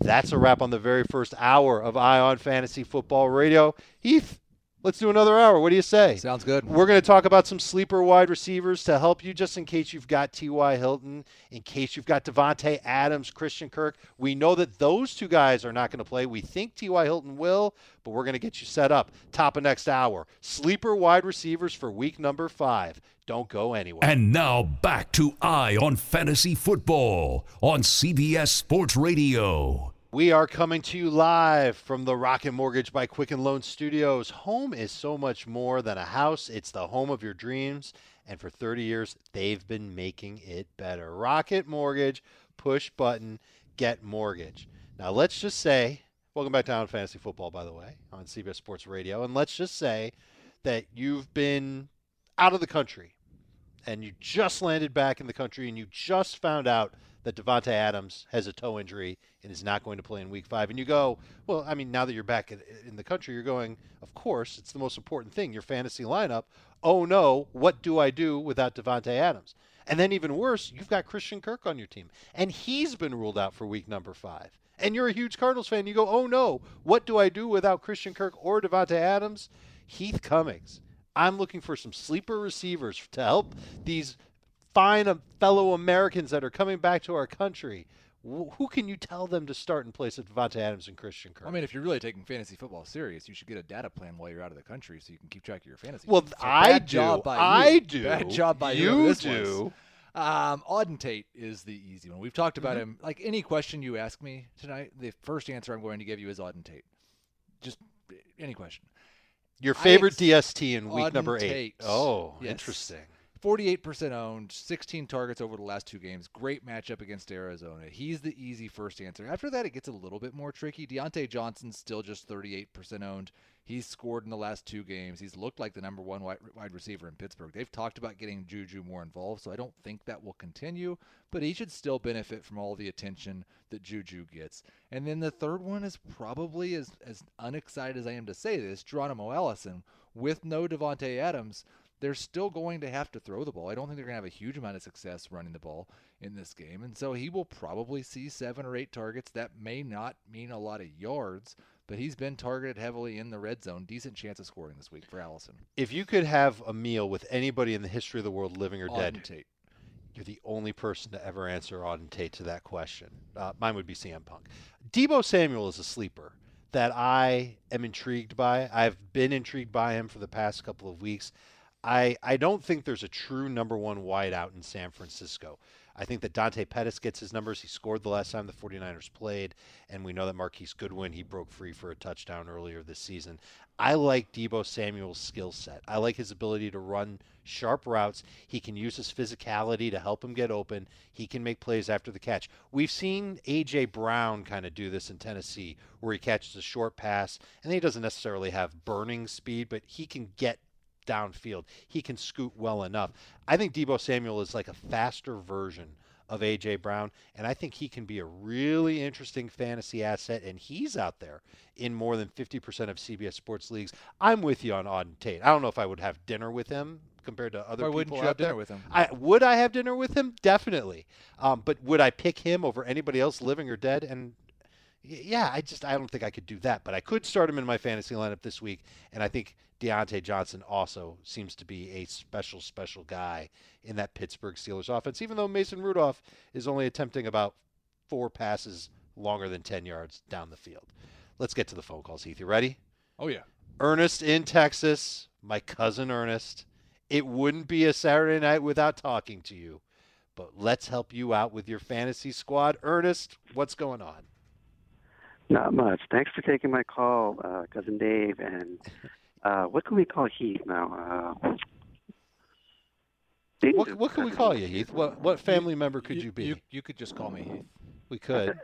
That's a wrap on the very first hour of Eye on Fantasy Football Radio. Heath, let's do another hour. What do you say? Sounds good. We're going to talk about some sleeper wide receivers to help you just in case you've got T.Y. Hilton, in case you've got Davante Adams, Christian Kirk. We know that those two guys are not going to play. We think T.Y. Hilton will, but we're going to get you set up. Top of next hour. Sleeper wide receivers for week number five. Don't go anywhere. And now back to Eye on Fantasy Football on CBS Sports Radio. We are coming to you live from the Rocket Mortgage by Quicken Loan Studios. Home is so much more than a house, it's the home of your dreams. And for 30 years, they've been making it better. Rocket Mortgage, push button, get mortgage. Now, let's just say, welcome back to Eye on Fantasy Football, by the way, on CBS Sports Radio. And let's just say that you've been out of the country and you just landed back in the country and you just found out that Davante Adams has a toe injury and is not going to play in Week Five, and you go, well, I mean, now that you're back in, the country, you're going, of course, it's the most important thing, your fantasy lineup. Oh no, what do I do without Davante Adams? And then even worse, you've got Christian Kirk on your team, and he's been ruled out for Week Number Five. And you're a huge Cardinals fan. You go, oh no, what do I do without Christian Kirk or Devonte Adams? Heath Cummings. I'm looking for some sleeper receivers to help these fine fellow Americans that are coming back to our country. Who can you tell them to start in place of Davante Adams and Christian Kirk? I mean, if you're really taking fantasy football serious, you should get a data plan while you're out of the country so you can keep track of your fantasy. Well. So I do. I you. do. Bad job by you. You do. was. Um, Auden Tate is the easy one. We've talked about Mhm. him. Like any question you ask me tonight, the first answer I'm going to give you is Auden Tate. Just uh, any question. Your favorite ex- DST in week Auden number eight. Tate. Oh, Yes. interesting. 48% owned, 16 targets over the last two games. Great matchup against Arizona. He's the easy first answer. After that, it gets a little bit more tricky. Diontae Johnson's still just 38% owned. He's scored in the last two games. He's looked like the number one wide, receiver in Pittsburgh. They've talked about getting Juju more involved, so I don't think that will continue, but he should still benefit from all the attention that Juju gets. And then the third one is probably, as, as unexcited as I am to say this, Geronimo Allison. With no Davante Adams, they're still going to have to throw the ball. I don't think they're going to have a huge amount of success running the ball in this game. And so he will probably see seven or eight targets. That may not mean a lot of yards, but he's been targeted heavily in the red zone. Decent chance of scoring this week for Allison. If you could have a meal with anybody in the history of the world, living or dead, Tate. you're the only person to ever answer Auden Tate to that question. Uh, mine would be CM Punk. Deebo Samuel is a sleeper that I am intrigued by. I've been intrigued by him for the past couple of weeks. I, I don't think there's a true number one wideout in San Francisco. I think that Dante Pettis gets his numbers. He scored the last time the 49ers played, and we know that Marquise Goodwin, he broke free for a touchdown earlier this season. I like Deebo Samuel's skill set. I like his ability to run sharp routes. He can use his physicality to help him get open. He can make plays after the catch. We've seen A.J. Brown kind of do this in Tennessee, where he catches a short pass, and he doesn't necessarily have burning speed, but he can get downfield. He can scoot well enough. I think Deebo Samuel is like a faster version of AJ Brown, and I think he can be a really interesting fantasy asset. And he's out there in more than 50% of CBS sports leagues. I'm with you on Auden Tate. I don't know if I would have dinner with him compared to other Why people wouldn't you have there. dinner with him? I would I have dinner with him? Definitely. Um, but would I pick him over anybody else, living or dead? And Yeah, I just I don't think I could do that, but I could start him in my fantasy lineup this week, and I think Diontae Johnson also seems to be a special, special guy in that Pittsburgh Steelers offense. Even though Mason Rudolph is only attempting about four passes longer than ten yards down the field. Let's get to the phone calls, Heath. You ready? Oh yeah. Ernest in Texas, my cousin Ernest. It wouldn't be a Saturday night without talking to you. But let's help you out with your fantasy squad. Ernest, what's going on? Not much. Thanks for taking my call, uh, cousin Dave. And uh, what can we call Heath now? Uh, What, what can we call you, Heath? What what family member could you, be? You, you could just call me Heath. We could.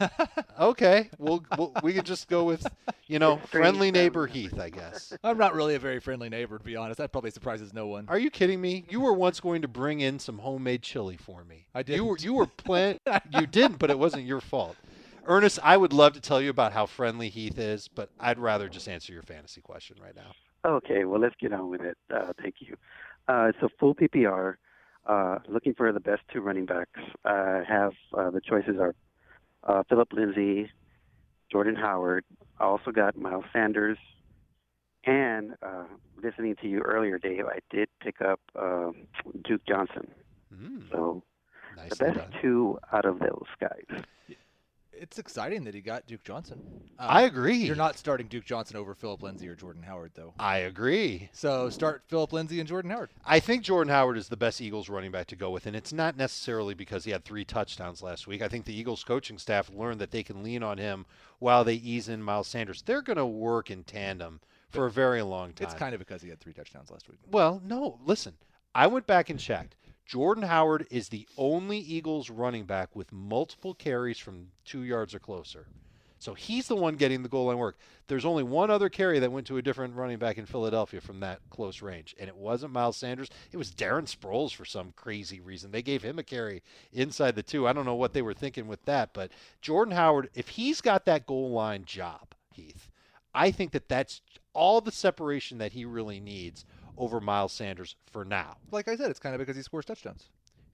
okay, we'll, we'll we could just go with you know friendly neighbor Heath, I guess. I'm not really a very friendly neighbor, to be honest. That probably surprises no one. Are you kidding me? You were once going to bring in some homemade chili for me. I did. You were didn't. you were plan you didn't, but it wasn't your fault. Ernest, I would love to tell you about how friendly Heath is, but I'd rather just answer your fantasy question right now. Okay, well, let's get on with it. Uh, thank you. Uh, a full PPR. Uh, looking for the best two running backs. I have uh, the choices are uh, Philip Lindsay, Jordan Howard. I also got Miles Sanders, and uh, listening to you earlier, Dave, I did pick up uh, Duke Johnson. So the best two out of those guys. It's exciting that he got Duke Johnson. Uh, I agree. You're not starting Duke Johnson over Philip Lindsay or Jordan Howard, though. I agree. So start Philip Lindsay and Jordan Howard. I think Jordan Howard is the best Eagles running back to go with, and it's not necessarily because he had three touchdowns last week. I think the Eagles coaching staff learned that they can lean on him while they ease in Miles Sanders. They're going to work in tandem for a very long time. It's kind of because he had three touchdowns last week. Well, no, listen. I went back and checked. Jordan Howard is the only Eagles running back with multiple carries from two yards or closer. So he's the one getting the goal line work. There's only one other carry that went to a different running back in Philadelphia from that close range, and it wasn't Miles Sanders. It was Darren Sproles for some crazy reason. They gave him a carry inside the two. I don't know what they were thinking with that, but Jordan Howard, if he's got that goal line job, Heath, I think that that's all the separation that he really needs over Miles Sanders for now. Like I said, it's kind of because he scores touchdowns.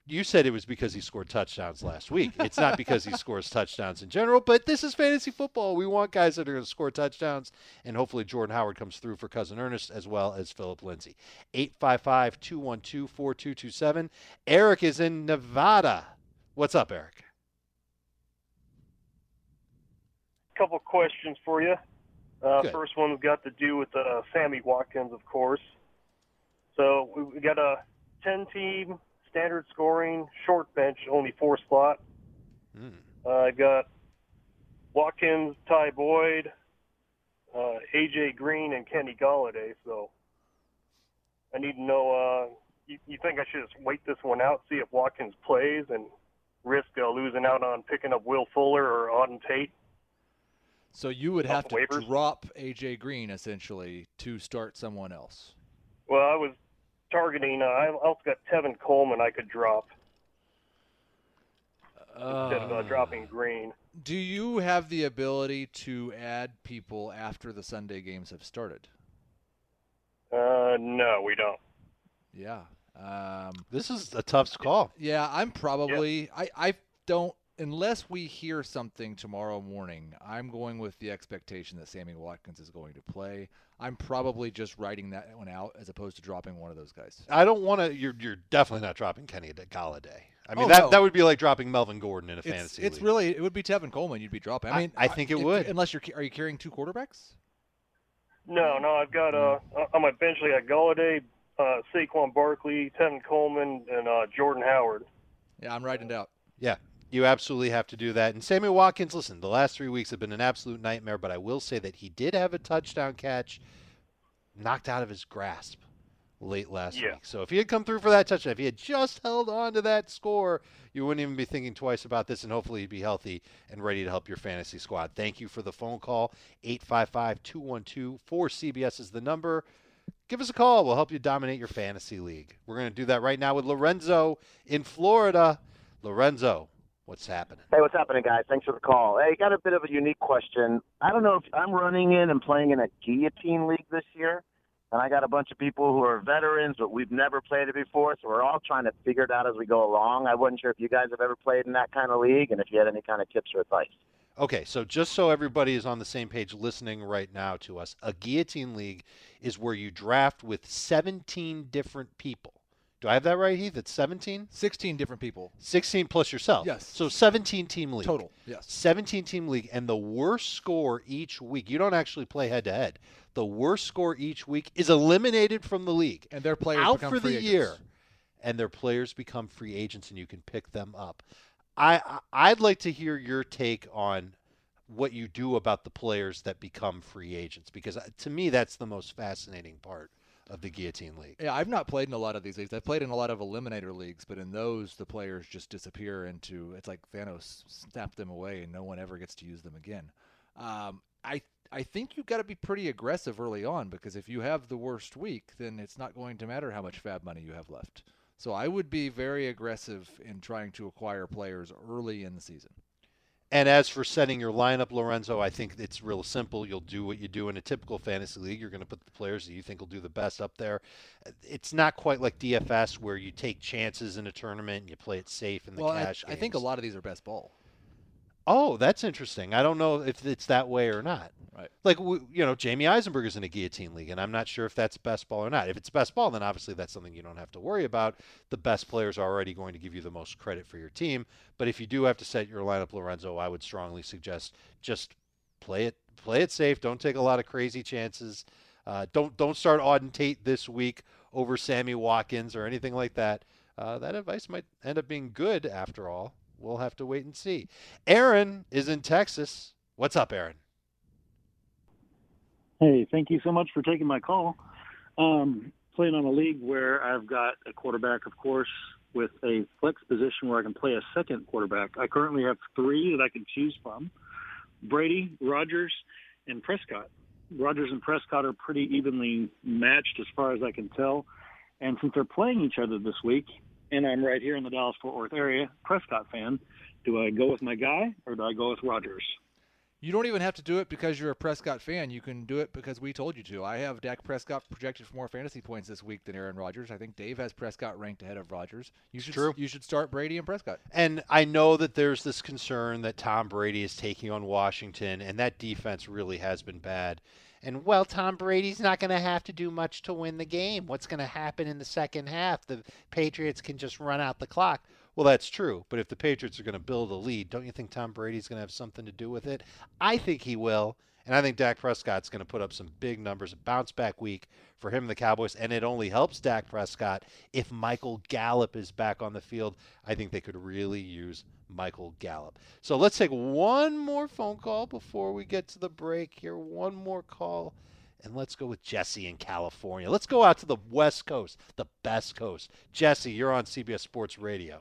You said it was because he scored touchdowns last week. It's not because he scores touchdowns in general, but this is fantasy football. We want guys that are going to score touchdowns, and hopefully Jordan Howard comes through for Cousin Ernest as well as Philip Lindsay. 855 212 4227. Eric is in Nevada. What's up, Eric? A couple questions for you. Uh, first one's got to do with uh, Sammy Watkins, of course. So we- got a 10-team standard scoring short bench, only four slot. Uh, I got Watkins, Ty Boyd, uh, AJ Green, and Kenny Golladay. So I need to know. Uh, you, you think I should just wait this one out, see if Watkins plays, and risk uh, losing out on picking up Will Fuller or Auden Tate? So you would have to waivers? drop AJ Green essentially to start someone else. Well, I was targeting. Uh, I also got Tevin Coleman. I could drop instead of uh, dropping Green. Do you have the ability to add people after the Sunday games have started? Uh, no, we don't. Yeah. Um, this is a tough call. Yeah, I'm probably. I, I don't. Unless we hear something tomorrow morning, I'm going with the expectation that Sammy Watkins is going to play. I'm probably just writing that one out as opposed to dropping one of those guys. I don't want to. You're you're definitely not dropping Kenny Golladay. I mean Oh, that no. that would be like dropping Melvin Gordon in a It's, fantasy it's league. really it would be Tevin Coleman you'd be dropping. I I- mean, I think it if- would. unless you're are you carrying two quarterbacks? No, no, I've got uh on my bench. I got Golladay, uh, Saquon Barkley, Tevin Coleman, and uh, Jordan Howard. Yeah, I'm writing it out. Yeah, you absolutely have to do that. And Samuel Watkins, listen, the last three weeks have been an absolute nightmare, but I will say that he did have a touchdown catch knocked out of his grasp late last Yeah. week. So if he had come through for that touchdown, if he had just held on to that score, you wouldn't even be thinking twice about this, and hopefully he'd be healthy and ready to help your fantasy squad. Thank you for the phone call. 855 212 4CBS is the number. Give us a call. We'll help you dominate your fantasy league. We're going to do that right now with Lorenzo in Florida. Lorenzo, what's happening? Hey, what's happening, guys? Thanks for the call. Hey, got a bit of a unique question. I don't know if I'm running in and playing in a guillotine league this year, and I got a bunch of people who are veterans, but we've never played it before, so we're all trying to figure it out as we go along. I wasn't sure if you guys have ever played in that kind of league, and if you had any kind of tips or advice. Okay, so just so everybody is on the same page listening right now to us, a guillotine league is where you draft with 17 different people. Do I have that right, Heath? It's 17? 16 different people. 16 plus yourself. Yes. So 17 team league. Total, yes. 17 team league. And the worst score each week, you don't actually play head to head. The worst score each week is eliminated from the league. And their players out become for free the agents. year. And their players become free agents and you can pick them up. I I- I'd like to hear your take on what you do about the players that become free agents because uh, to me that's the most fascinating part of the guillotine league. Yeah, I've not played in a lot of these leagues. I've played in a lot of eliminator leagues, but in those, the players just disappear into. It's like Thanos snapped them away, and no one ever gets to use them again. Um, I I think you've got to be pretty aggressive early on because if you have the worst week, then it's not going to matter how much FAAB money you have left. So I would be very aggressive in trying to acquire players early in the season. And as for setting your lineup, Lorenzo, I think it's real simple. You'll do what you do in a typical fantasy league. You're going to put the players that you think will do the best up there. It's not quite like DFS where you take chances in a tournament and you play it safe in the well, I, cash. I think a lot of these are best ball. Oh, that's interesting. I don't know if it's that way or not. Right. Like you know, Jamey Eisenberg is in a guillotine league, and I'm not sure if that's best ball or not. If it's best ball, then obviously that's something you don't have to worry about. The best players are already going to give you the most credit for your team. But if you do have to set your lineup, Lorenzo, I would strongly suggest just play it, play it safe. Don't take a lot of crazy chances. Uh, don't don't start Auden Tate this week over Sammy Watkins or anything like that. Uh, that advice might end up being good after all. We'll have to wait and see. Aaron is in Texas. What's up, Aaron? Hey, thank you so much for taking my call. Um, playing on a league where I've got a quarterback, of course, with a flex position where I can play a second quarterback. I currently have three that I can choose from Brady, Rodgers, and Prescott. Rodgers and Prescott are pretty evenly matched as far as I can tell. And since they're playing each other this week, and I'm right here in the Dallas Fort Worth area, Prescott fan, do I go with my guy or do I go with Rodgers? You don't even have to do it because you're a Prescott fan. You can do it because we told you to. I have Dak Prescott projected for more fantasy points this week than Aaron Rodgers. I think Dave has Prescott ranked ahead of Rodgers. You should true. you should start Brady and Prescott. And I know that there's this concern that Tom Brady is taking on Washington, and that defense really has been bad. And well, Tom Brady's not going to have to do much to win the game. What's going to happen in the second half? The Patriots can just run out the clock. Well, that's true. But if the Patriots are going to build a lead, don't you think Tom Brady's going to have something to do with it? I think he will. And I think Dak Prescott's going to put up some big numbers, a bounce back week for him and the Cowboys. And it only helps Dak Prescott if Michael Gallup is back on the field. I think they could really use Michael Gallup. So let's take one more phone call before we get to the break here. One more call. And let's go with Jesse in California. Let's go out to the West Coast, the best coast. Jesse, you're on CBS Sports Radio.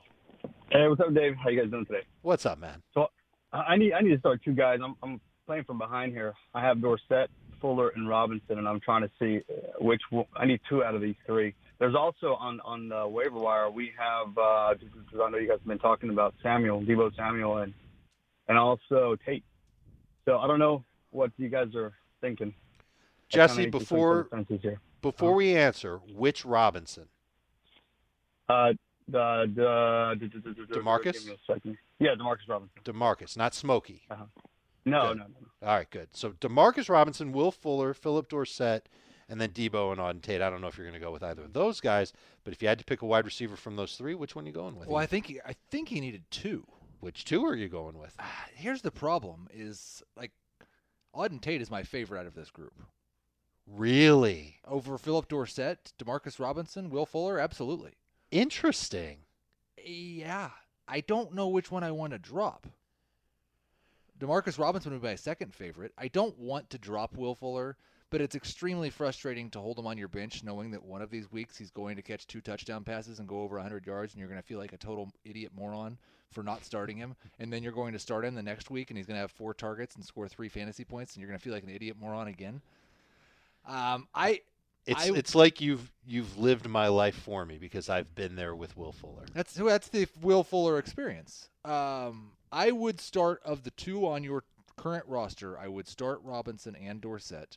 Hey, what's up, Dave? How you guys doing today? What's up, man? So I need I need to start two guys. I'm I'm playing from behind here. I have Dorsett, Fuller, and Robinson, and I'm trying to see which one, I need two out of these three. There's also on on the waiver wire we have uh, just because I know you guys have been talking about Samuel, Deebo Samuel, and and also Tate. So I don't know what you guys are thinking. Jesse, before before we answer, which Robinson? Uh, the the, the, the, Demarcus? Give me a second. Yeah, Demarcus Robinson. Demarcus, not Smokey. Uh-huh. No, Good. no, no. All right, good. So Demarcus Robinson, Will Fuller, Philip Dorsett, and then Deebo and Auden Tate. I don't know if you're going to go with either of those guys, but if you had to pick a wide receiver from those three, which one are you going with? Well, I think he, I think he needed two. Which two are you going with? Ah, here's the problem: is like Auden Tate is my favorite out of this group. Really? Over Philip Dorsett, Demarcus Robinson, Will Fuller, absolutely. Interesting. Yeah, I don't know which one I want to drop. Demarcus Robinson would be my second favorite. I don't want to drop Will Fuller, but it's extremely frustrating to hold him on your bench knowing that one of these weeks he's going to catch two touchdown passes and go over 100 yards, and you're going to feel like a total idiot moron for not starting him. And then you're going to start him the next week, and he's going to have four targets and score three fantasy points, and you're going to feel like an idiot moron again. Um, I. It's I, it's like you've you've lived my life for me because I've been there with Will Fuller. That's that's the Will Fuller experience. Um, I would start of the two on your current roster. I would start Robinson and Dorsett.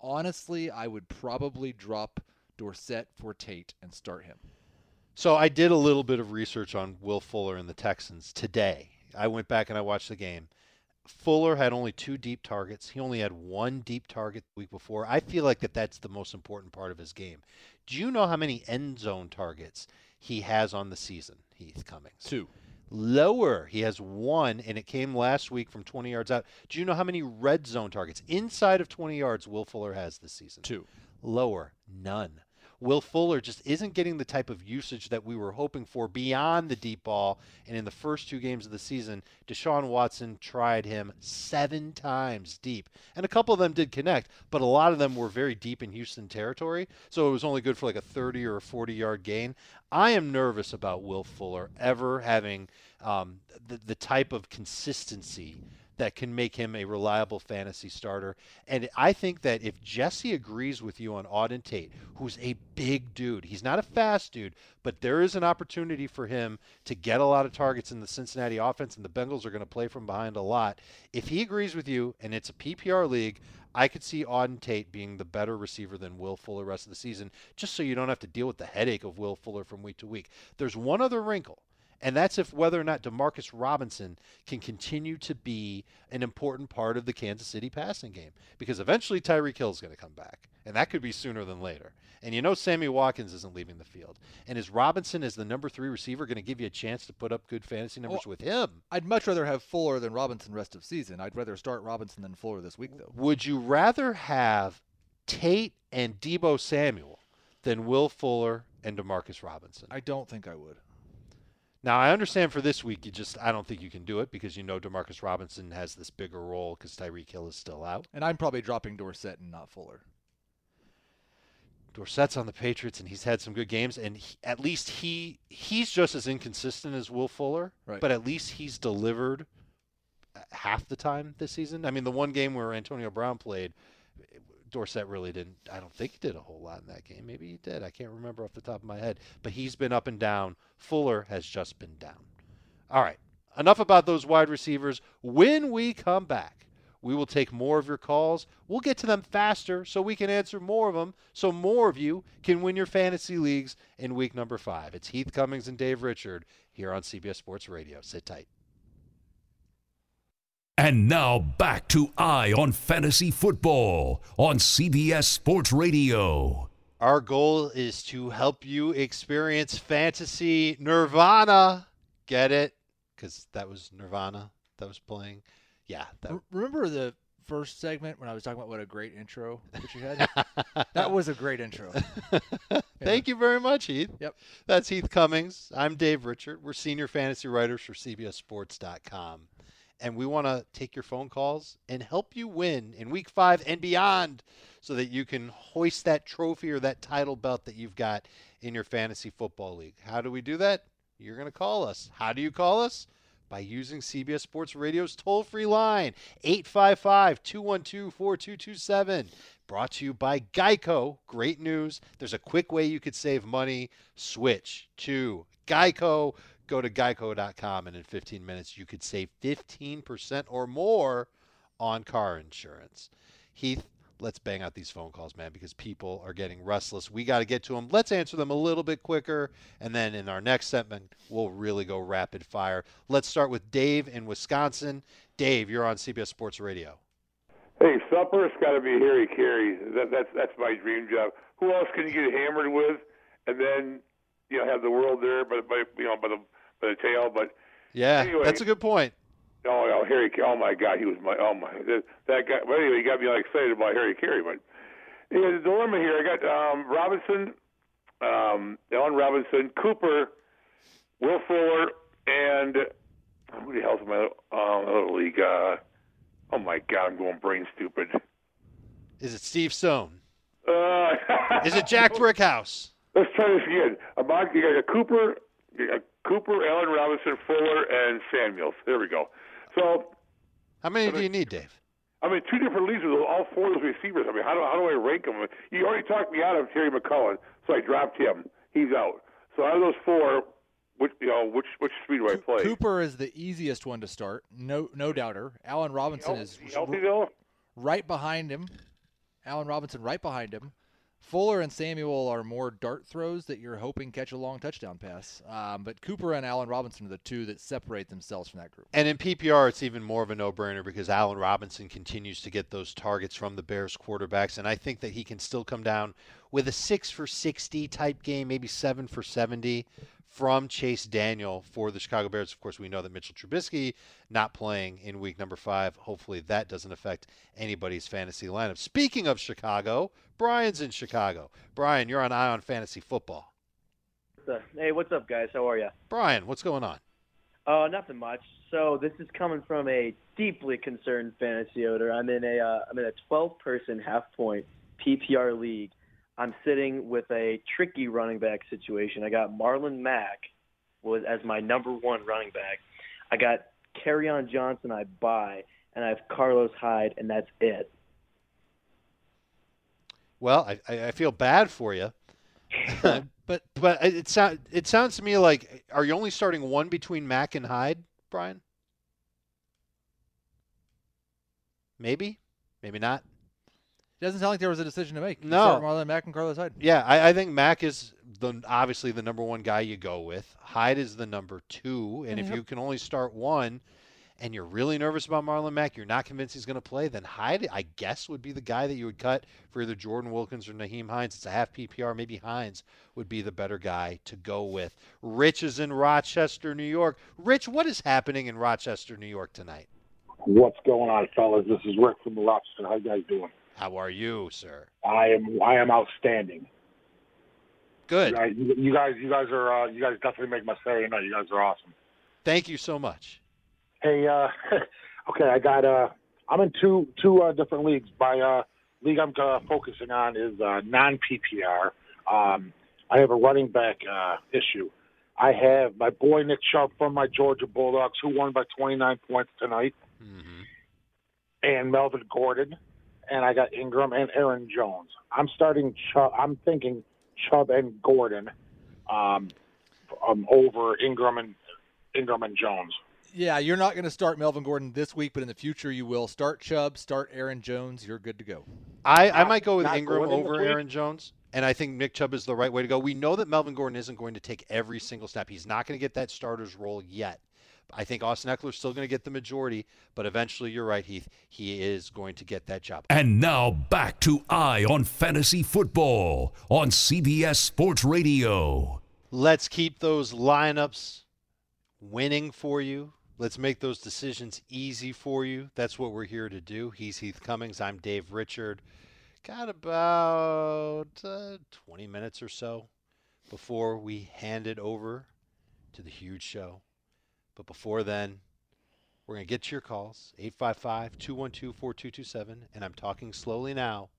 Honestly, I would probably drop Dorsett for Tate and start him. So I did a little bit of research on Will Fuller and the Texans today. I went back and I watched the game. Fuller had only two deep targets. He only had one deep target the week before. I feel like that that's the most important part of his game. Do you know how many end zone targets he has on the season, Heath Cummings? Two. Lower, he has one, and it came last week from 20 yards out. Do you know how many red zone targets inside of 20 yards Will Fuller has this season? Two. Lower, none. Will Fuller just isn't getting the type of usage that we were hoping for beyond the deep ball. And in the first two games of the season, Deshaun Watson tried him seven times deep. And a couple of them did connect, but a lot of them were very deep in Houston territory. So it was only good for like a 30 or a 40 yard gain. I am nervous about Will Fuller ever having um, the, the type of consistency that can make him a reliable fantasy starter. And I think that if Jesse agrees with you on Auden Tate, who's a big dude, he's not a fast dude, but there is an opportunity for him to get a lot of targets in the Cincinnati offense, and the Bengals are going to play from behind a lot. If he agrees with you and it's a PPR league, I could see Auden Tate being the better receiver than Will Fuller rest of the season, just so you don't have to deal with the headache of Will Fuller from week to week. There's one other wrinkle and that's if whether or not Demarcus Robinson can continue to be an important part of the Kansas City passing game. Because eventually Tyreek Hill is going to come back, and that could be sooner than later. And you know Sammy Watkins isn't leaving the field. And is Robinson as the number three receiver going to give you a chance to put up good fantasy numbers Well, with him? I'd much rather have Fuller than Robinson rest of season. I'd rather start Robinson than Fuller this week, though. Would you rather have Tate and Deebo Samuel than Will Fuller and Demarcus Robinson? I don't think I would. Now I understand for this week, you just I don't think you can do it because you know Demarcus Robinson has this bigger role because Tyreek Hill is still out. And I'm probably dropping Dorsett and not Fuller. Dorsett's on the Patriots and he's had some good games, and he, at least he he's just as inconsistent as Will Fuller, Right. but at least he's delivered uh, half the time this season. I mean, the one game where Antonio Brown played, Dorsett really didn't. I don't think he did a whole lot in that game. Maybe he did. I can't remember off the top of my head. But he's been up and down. Fuller has just been down. All right. Enough about those wide receivers. When we come back, we will take more of your calls. We'll get to them faster so we can answer more of them so more of you can win your fantasy leagues in week number five. It's Heath Cummings and Dave Richard here on CBS Sports Radio. Sit tight. And now back to Eye on Fantasy Football on CBS Sports Radio. Our goal is to help you experience fantasy nirvana. Get it? Because that was Nirvana that was playing. Yeah. That, Remember the first segment when I was talking about what a great intro that you had? that was a great intro. Thank you very much, Heath. Yep. That's Heath Cummings. I'm Dave Richard. We're senior fantasy writers for CBSSports.com. And we want to take your phone calls and help you win in week five and beyond so that you can hoist that trophy or that title belt that you've got in your fantasy football league. How do we do that? You're going to call us. How do you call us? By using CBS Sports Radio's toll free line, 855 212 4227. Brought to you by Geico. Great news. There's a quick way you could save money. Switch to Geico. Go to geico.com, and in 15 minutes, you could save 15% or more on car insurance. Heath, let's bang out these phone calls, man, because people are getting restless. We got to get to them. Let's answer them a little bit quicker, and then in our next segment, we'll really go rapid fire. Let's start with Dave in Wisconsin. Dave, you're on CBS Sports Radio. Hey, supper's got to be Harry Caray. That, that's that's my dream job. Who else can you get hammered with, and then you know have the world there, but by you know by the by the tail. But Yeah, Anyway. that's a good point. oh, oh Harry, oh my God, he was my oh my that, guy. Well, anyway, he got me all excited about Harry Caray. But yeah, the dilemma here, I got um, Robinson, um, Allen Robinson, Cooper, Will Fuller, and who the hell's my um, other league? Uh, oh my God, I'm going brain stupid. Is it Steve Stone? Uh, Is it Jack Brickhouse? Let's try this again. About you got a Cooper, you got Cooper, Allen Robinson, Fuller, and Samuels. There we go. So How many do you need, Dave? I mean, two different leagues with all four of those receivers. I mean, how do how do I rank them? You already talked me out of Terry McCullen, so I dropped him. He's out. So out of those four, which you know, which which three do I play? Cooper is the easiest one to start, no no doubter. Allen Robinson Healthy- is healthy though? right behind him. Allen Robinson right behind him. Fuller and Samuel are more dart throws that you're hoping catch a long touchdown pass. Um, but Cooper and Allen Robinson are the two that separate themselves from that group. And in PPR, it's even more of a no-brainer because Allen Robinson continues to get those targets from the Bears quarterbacks, and I think that he can still come down with a six for 60 type game, maybe seven for 70 from Chase Daniel for the Chicago Bears. Of course, we know that Mitchell Trubisky not playing in week number five. Hopefully, that doesn't affect anybody's fantasy lineup. Speaking of Chicago, Brian's in Chicago. Brian, you're on Eye on Fantasy Football. Hey, what's up, guys? How are you? Brian, what's going on? Uh, nothing much. So this is coming from a deeply concerned fantasy owner. I'm in a uh, I'm in a 12 person half point PPR league I'm sitting with a tricky running back situation. I got Marlon Mack was as my number one running back. I got on Johnson I buy, and I have Carlos Hyde, and that's it. Well, I, I feel bad for you, uh, but but it sounds it sounds to me like are you only starting one between Mack and Hyde, Brian? Maybe, maybe not. It doesn't sound like there was a decision to make. No, Marlon Mack and Carlos Hyde. Yeah, I, I, think Mack is the obviously the number one guy you go with. Hyde is the number two, and if you can only start one, and you're really nervous about Marlon Mack, you're not convinced he's going to play, then Hyde, I guess, would be the guy that you would cut for either Jordan Wilkins or Nyheim Hines. It's a half PPR. Maybe Hines would be the better guy to go with. Rich is in Rochester, New York. Rich, what is happening in Rochester, New York tonight? What's going on, fellas? This is Rick from the Rochester. How you guys doing? How are you, sir? I am. I am outstanding. Good. You guys, you guys, you guys are. Uh, you guys definitely make my Saturday night. You guys are awesome. Thank you so much. Hey, uh, okay, I got. Uh, I'm in two two uh, different leagues. My uh, league I'm uh, focusing on is uh, non PPR. Um, I have a running back uh, issue. I have my boy Nick Chubb from my Georgia Bulldogs, who won by 29 points tonight, mm-hmm. and Melvin Gordon and I got Ingram and Aaron Jones. I'm starting Chubb. I'm thinking Chubb and Gordon um, um, over Ingram and Ingram and Jones. Yeah, you're not going to start Melvin Gordon this week, but in the future you will. Start Chubb, start Aaron Jones. You're good to go. I, I might go with Ingram over Aaron Jones, and I think Nick Chubb is the right way to go. We know that Melvin Gordon isn't going to take every single snap. He's not going to get that starter's role yet. I think Austin Ekeler's still going to get the majority, but eventually, you're right, Heath. He is going to get that job. And now back to Eye on Fantasy Football on CBS Sports Radio. Let's keep those lineups winning for you. Let's make those decisions easy for you. That's what we're here to do. He's Heath Cummings. I'm Dave Richard. Got about uh, 20 minutes or so before we hand it over to the huge show. But before then, we're going to get to your calls 855 212 4227. And I'm talking slowly now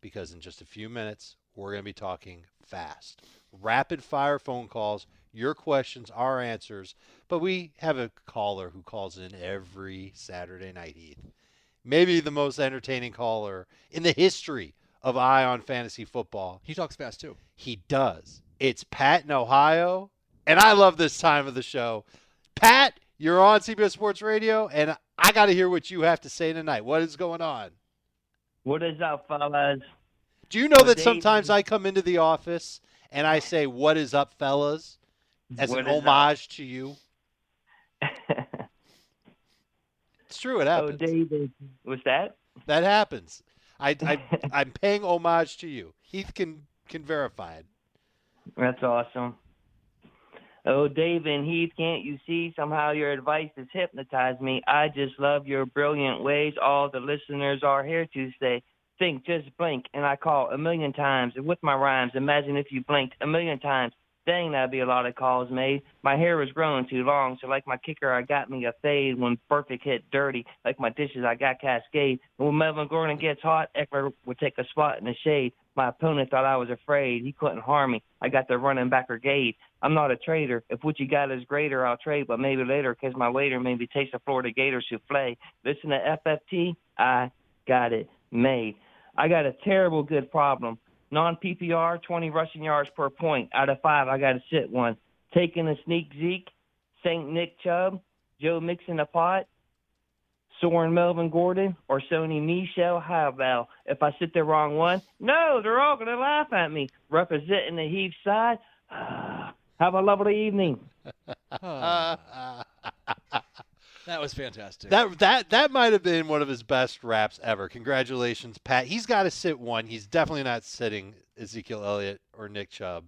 because in just a few minutes, we're going to be talking fast. Rapid fire phone calls, your questions, our answers. But we have a caller who calls in every Saturday night, Heath. Maybe the most entertaining caller in the history of Eye on Fantasy Football. He talks fast too. He does. It's Pat in Ohio. And I love this time of the show. Pat, you're on CBS Sports Radio, and I got to hear what you have to say tonight. What is going on? What is up, fellas? Do you know that sometimes I come into the office and I say, "What is up, fellas?" as What an homage to you? it's true. It happens. Oh. David, what's that? That happens. I, I I'm paying homage to you. Heath can can verify it. That's awesome. Oh, Dave and Heath, can't you see? Somehow your advice has hypnotized me. I just love your brilliant ways. All the listeners are here to say, think, just blink. And I call a million times And with my rhymes. Imagine if you blinked a million times. Dang, that'd be a lot of calls made. My hair was growing too long, so like my kicker, I got me a fade. When perfect hit dirty, like my dishes, I got cascade. And when Melvin Gordon gets hot, Ekeler would take a spot in the shade. My opponent thought I was afraid. He couldn't harm me. I got the running back brigade. I'm not a trader. If what you got is greater, I'll trade, but maybe later, 'cause my waiter maybe takes a Florida Gator souffle. Listen to FFT. I got it made. I got a terrible good problem. Non PPR, 20 rushing yards per point. Out of five, I got to sit one. Taking a sneak Zeke, St. Nick Chubb, Joe Mixon a pot, Soren Melvin Gordon or Sony Michel? How about if I sit the wrong one? No, they're all going to laugh at me. Representing the Heath side. Have a lovely evening. That was fantastic. That that that might have been one of his best raps ever. Congratulations, Pat. He's got to sit one. He's definitely not sitting Ezekiel Elliott or Nick Chubb.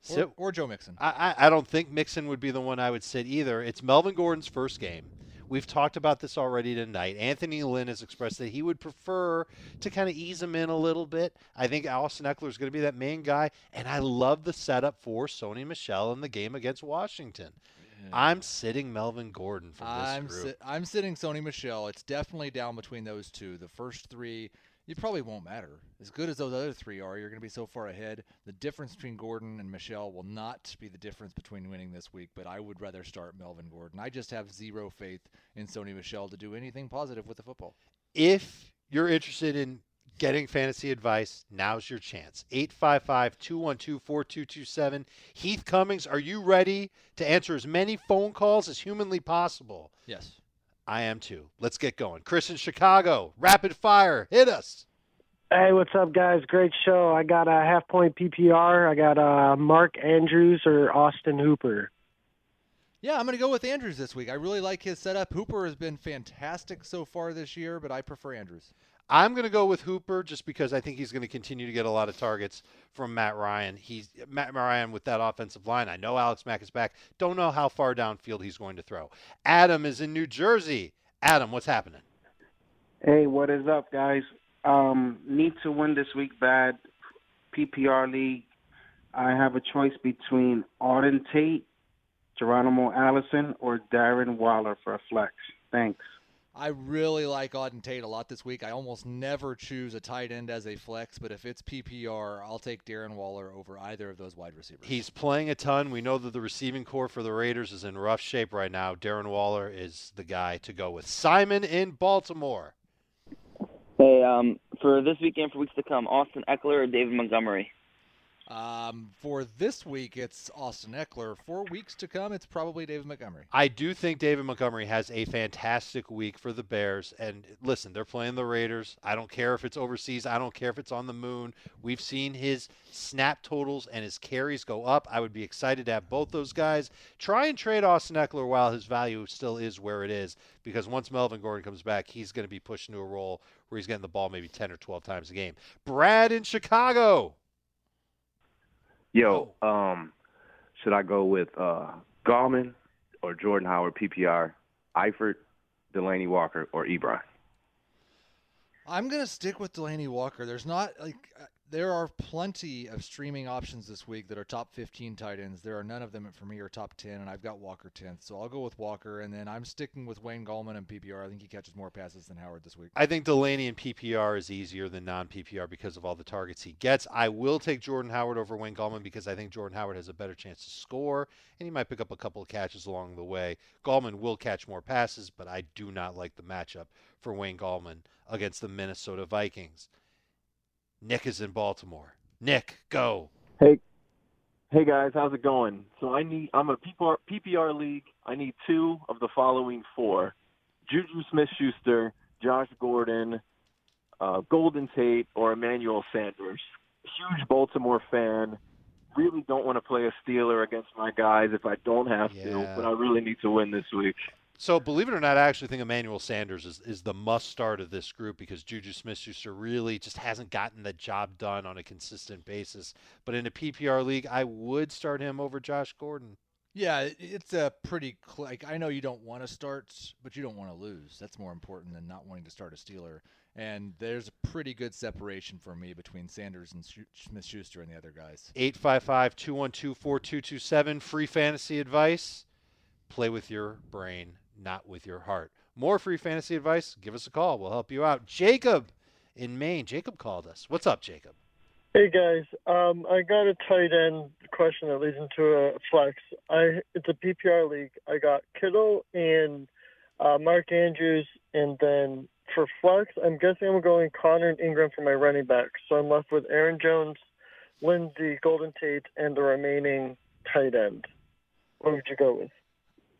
Sit, or, or Joe Mixon. I, I I don't think Mixon would be the one I would sit either. It's Melvin Gordon's first game. We've talked about this already tonight. Anthony Lynn has expressed that he would prefer to kind of ease him in a little bit. I think Austin Ekeler is going to be that main guy, and I love the setup for Sony Michel in the game against Washington. I'm sitting Melvin Gordon for this I'm group. si- I'm sitting Sony Michel. It's definitely down between those two. The first three, you probably won't matter. As good as those other three are, you're going to be so far ahead. The difference between Gordon and Michel will not be the difference between winning this week, but I would rather start Melvin Gordon. I just have zero faith in Sony Michel to do anything positive with the football. if you're interested in getting fantasy advice, now's your chance. 855 212 4227. Heath Cummings, are you ready to answer as many phone calls as humanly possible? Yes. I am too. Let's get going. Chris in Chicago, rapid fire, hit us. Hey, what's up, guys? Great show. I got a half point PPR. I got uh, Mark Andrews or Austin Hooper. Yeah, I'm going to go with Andrews this week. I really like his setup. Hooper has been fantastic so far this year, but I prefer Andrews. I'm going to go with Hooper just because I think he's going to continue to get a lot of targets from Matt Ryan. He's Matt Ryan with that offensive line. I know Alex Mack is back. Don't know how far downfield he's going to throw. Adam is in New Jersey. Adam, what's happening? Hey, what is up, guys? Um, need to win this week bad. PPR league. I have a choice between Auden Tate, Geronimo Allison, or Darren Waller for a flex. Thanks. I really like Auden Tate a lot this week. I almost never choose a tight end as a flex, but if it's PPR, I'll take Darren Waller over either of those wide receivers. He's playing a ton. We know that the receiving corps for the Raiders is in rough shape right now. Darren Waller is the guy to go with. Simon in Baltimore. Hey, um, for this weekend, for weeks to come, Austin Ekeler or David Montgomery? Um, for this week, it's Austin Ekeler. For weeks to come, it's probably David Montgomery. I do think David Montgomery has a fantastic week for the Bears. And listen, they're playing the Raiders. I don't care if it's overseas. I don't care if it's on the moon. We've seen his snap totals and his carries go up. I would be excited to have both those guys. Try and trade Austin Ekeler while his value still is where it is, because once Melvin Gordon comes back, he's going to be pushed into a role where he's getting the ball maybe 10 or 12 times a game. Brad in Chicago. Yo, um, should I go with uh Gallman or Jordan Howard PPR, Eifert, Delanie Walker, or Ebron? I'm gonna stick with Delanie Walker. There's not like there are plenty of streaming options this week that are top 15 tight ends. There are none of them for me are top 10, and I've got Walker 10th, so I'll go with Walker. And then I'm sticking with Wayne Gallman and PPR. I think he catches more passes than Howard this week. I think Delanie in PPR is easier than non PPR because of all the targets he gets. I will take Jordan Howard over Wayne Gallman because I think Jordan Howard has a better chance to score and he might pick up a couple of catches along the way. Gallman will catch more passes, but I do not like the matchup for Wayne Gallman against the Minnesota Vikings. Nick is in Baltimore. Nick, go. Hey, hey guys, how's it going? So I need I'm a PPR, PPR league. I need two of the following four: Juju Smith-Schuster, Josh Gordon, uh, Golden Tate, or Emmanuel Sanders. Huge Baltimore fan. Really don't want to play a Steeler against my guys if I don't have Yeah. to, but I really need to win this week. So, believe it or not, I actually think Emmanuel Sanders is, is the must start of this group because Juju Smith Schuster really just hasn't gotten the job done on a consistent basis. But in a PPR league, I would start him over Josh Gordon. Yeah, it's a pretty like I know you don't want to start, but you don't want to lose. That's more important than not wanting to start a Steeler. And there's a pretty good separation for me between Sanders and Smith Schuster and the other guys. 855 212 4227. Free fantasy advice. Play with your brain, not with your heart. More free fantasy advice? Give us a call. We'll help you out. Jacob in Maine. Jacob called us. What's up, Jacob? Hey guys, um, I got a tight end question that leads into a flex. I it's a PPR league. I got Kittle and uh, Mark Andrews, and then for flex, I'm guessing I'm going Conner and Ingram for my running back. So I'm left with Aaron Jones, Lindsay, Golden Tate, and the remaining tight end. What would you go with?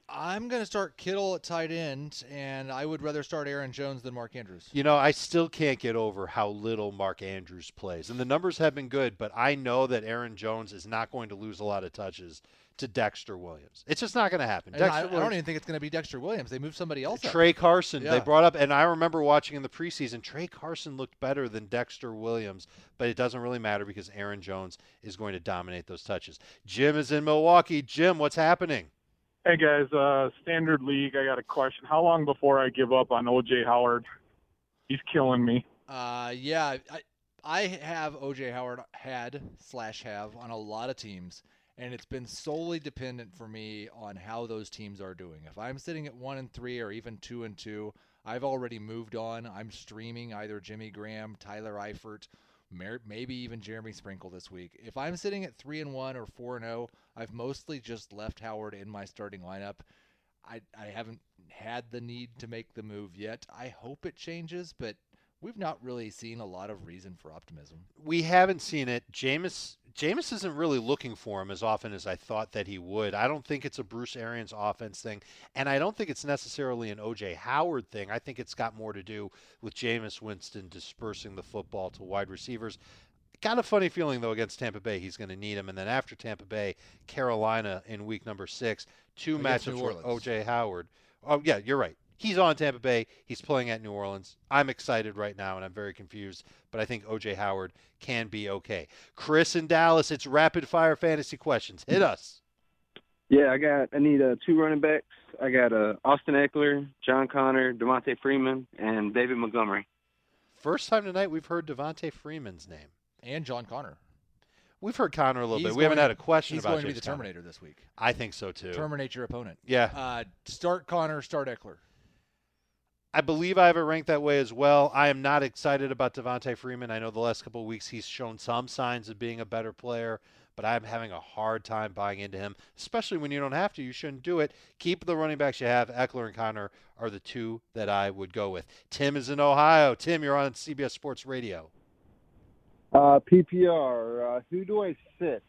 I'm going to start Kittle at tight end, and I would rather start Aaron Jones than Mark Andrews. You know, I still can't get over how little Mark Andrews plays. And the numbers have been good, but I know that Aaron Jones is not going to lose a lot of touches to Dexter Williams. It's just not going to happen. I, I, don't even think it's going to be Dexter Williams. They moved somebody else. Tra up. Carson, yeah. they brought up, and I remember watching in the preseason, Tra Carson looked better than Dexter Williams, but it doesn't really matter because Aaron Jones is going to dominate those touches. Jim is in Milwaukee. Jim, what's happening? Hey guys, uh, standard league. I got a question. How long before I give up on OJ Howard? He's killing me. Uh, yeah, I, I have OJ Howard had slash have on a lot of teams, and it's been solely dependent for me on how those teams are doing. If I'm sitting at one and three or even two and two, I've already moved on. I'm streaming either Jimmy Graham, Tyler Eifert, maybe even Jeremy Sprinkle this week. If I'm sitting at three and one or four and zero, I've mostly just left Howard in my starting lineup. I I haven't had the need to make the move yet. I hope it changes, but we've not really seen a lot of reason for optimism. We haven't seen it. Jameis Jameis isn't really looking for him as often as I thought that he would. I don't think it's a Bruce Arians offense thing, and I don't think it's necessarily an OJ Howard thing. I think it's got more to do with Jameis Winston dispersing the football to wide receivers. Got a funny feeling though against Tampa Bay, he's going to need him, and then after Tampa Bay, Carolina in week number six, two Against matchups for OJ Howard. Oh yeah, you're right. He's on Tampa Bay. He's playing at New Orleans. I'm excited right now, and I'm very confused. But I think OJ Howard can be okay. Chris in Dallas. It's rapid fire fantasy questions. Hit us. Yeah, I got. I need uh, two running backs. I got uh, Austin Ekeler, John Connor, Devonta Freeman, and David Montgomery. First time tonight we've heard Devonta Freeman's name and John Connor. We've heard Conner a little He's bit. We haven't going- had a question he's about going to be the Conner. Terminator this week. I think so too. Terminate your opponent. Yeah. Uh, start Conner, start Ekeler. I believe I have it ranked that way as well. I am not excited about Devonta Freeman. I know the last couple weeks he's shown some signs of being a better player, but I'm having a hard time buying into him, especially when you don't have to. You shouldn't do it. Keep the running backs you have. Ekeler and Conner are the two that I would go with. Tim is in Ohio. Tim, you're on CBS Sports Radio. Uh, PPR. Uh, who do I sit?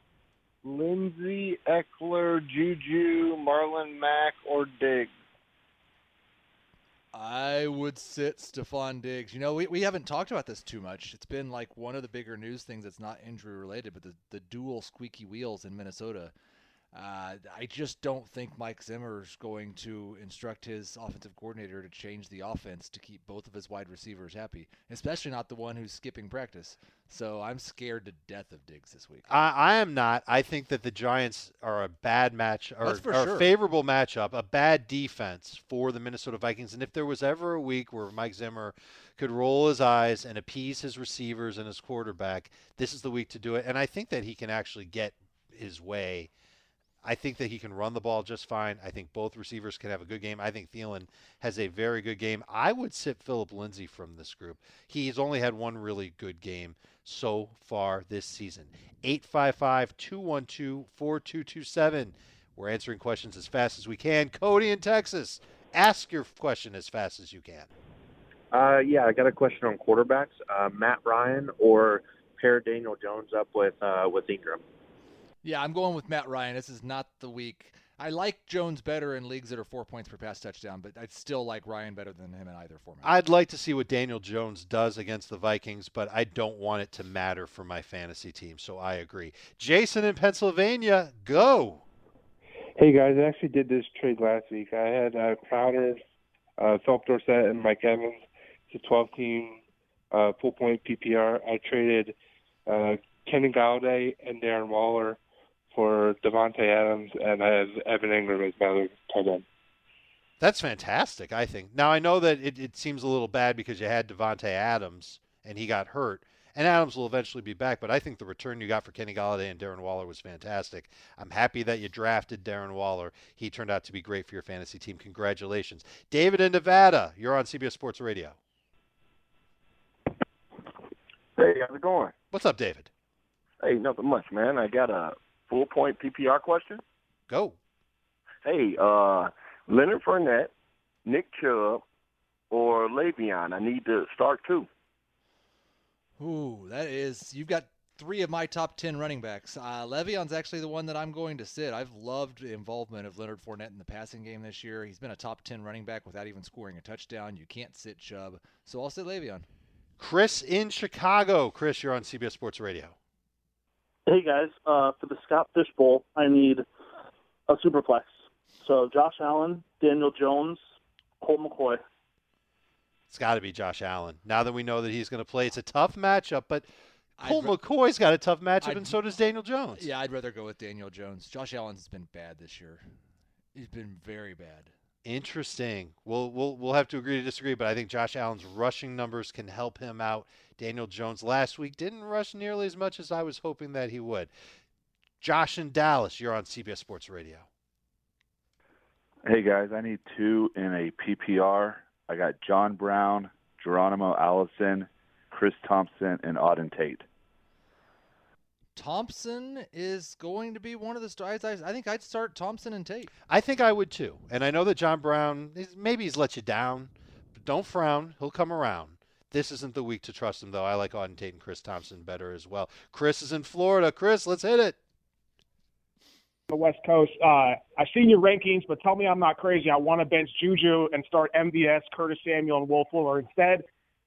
Lindsay, Ekeler, Juju, Marlon Mack, or Diggs? I would sit Stefon Diggs. You know, we, we haven't talked about this too much. It's been like one of the bigger news things that's not injury related, but the, the dual squeaky wheels in Minnesota. Uh, I just don't think Mike Zimmer's going to instruct his offensive coordinator to change the offense to keep both of his wide receivers happy, especially not the one who's skipping practice. So I'm scared to death of Diggs this week. I, I am not. I think that the Giants are a bad match or, or sure. a favorable matchup, a bad defense for the Minnesota Vikings. And if there was ever a week where Mike Zimmer could roll his eyes and appease his receivers and his quarterback, this is the week to do it. And I think that he can actually get his way. I think that he can run the ball just fine. I think both receivers can have a good game. I think Thielen has a very good game. I would sit Phillip Lindsay from this group. He's only had one really good game so far this season. 855 212 4227. We're answering questions as fast as we can. Cody in Texas, ask your question as fast as you can. Uh, yeah, I got a question on quarterbacks. Uh, Matt Ryan or pair Daniel Jones up with uh, with Engram. Yeah, I'm going with Matt Ryan. This is not the week. I like Jones better in leagues that are four points per pass touchdown, but I'd still like Ryan better than him in either format. I'd like to see what Daniel Jones does against the Vikings, but I don't want it to matter for my fantasy team, so I agree. Jason in Pennsylvania, go. Hey guys, I actually did this trade last week. I had uh, Crowder, uh, Phillip Dorsett, and Mike Evans. It's a 12 team uh, full point PPR. I traded uh, Kenny Golladay and Darren Waller for Davante Adams, and I have Evan Engram as my other tight end. That's fantastic, I think. Now, I know that it, it seems a little bad because you had Davante Adams and he got hurt, and Adams will eventually be back, but I think the return you got for Kenny Golladay and Darren Waller was fantastic. I'm happy that you drafted Darren Waller. He turned out to be great for your fantasy team. Congratulations. David in Nevada, you're on CBS Sports Radio. Hey, how's it going? What's up, David? Hey, nothing much, man. I got a full point PPR question. Go. Hey, uh, Leonard Fournette, Nick Chubb, or Le'Veon. I need to start two. Ooh, that is you've got three of my top 10 running backs. Uh, Le'Veon's actually the one that I'm going to sit. I've loved the involvement of Leonard Fournette in the passing game this year. He's been a top 10 running back without even scoring a touchdown. You can't sit Chubb. So I'll sit Le'Veon. Chris in Chicago. Chris, you're on CBS Sports Radio. Hey guys, uh, for the Scott Fish Bowl, I need a superflex. So Josh Allen, Daniel Jones, Colt McCoy. It's got to be Josh Allen. Now that we know that he's going to play, it's a tough matchup, but Colt McCoy's got a tough matchup, I'd- and so does Daniel Jones. Yeah, I'd rather go with Daniel Jones. Josh Allen's been bad this year. He's been very bad. Interesting. We'll we'll we'll have to agree to disagree, but I think Josh Allen's rushing numbers can help him out. Daniel Jones last week didn't rush nearly as much as I was hoping that he would. Josh in Dallas, you're on CBS Sports Radio. Hey guys, I need two in a PPR. I got John Brown, Geronimo Allison, Chris Thompson, and Auden Tate. Thompson is going to be one of the stars. I, I think I'd start Thompson and Tate. I think I would too. And I know that John Brown maybe he's let you down, but don't frown. He'll come around. This isn't the week to trust him, though. I like Auden Tate and Chris Thompson better as well. Chris is in Florida. Chris, let's hit it. the West Coast. Uh, I've seen your rankings, but tell me I'm not crazy. I want to bench Juju and start MVS, Curtis Samuel, and Will Fuller instead.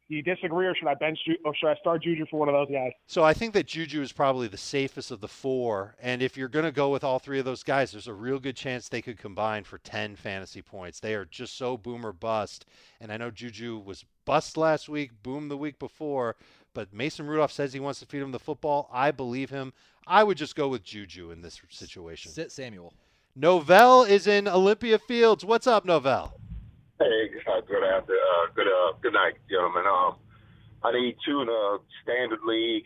Do you disagree, or should I bench Ju- or should I start Juju for one of those guys? So I think that Juju is probably the safest of the four. And if you're going to go with all three of those guys, there's a real good chance they could combine for 10 fantasy points. They are just so boom or bust. And I know Juju was bust last week, boom the week before. But Mason Rudolph says he wants to feed him the football. I believe him. I would just go with Juju in this situation. Sit Samuel. Novell is in Olympia Fields. What's up, Novell? Hey, uh, good after, uh, good, uh, good night, gentlemen. Um, I need two in the standard league.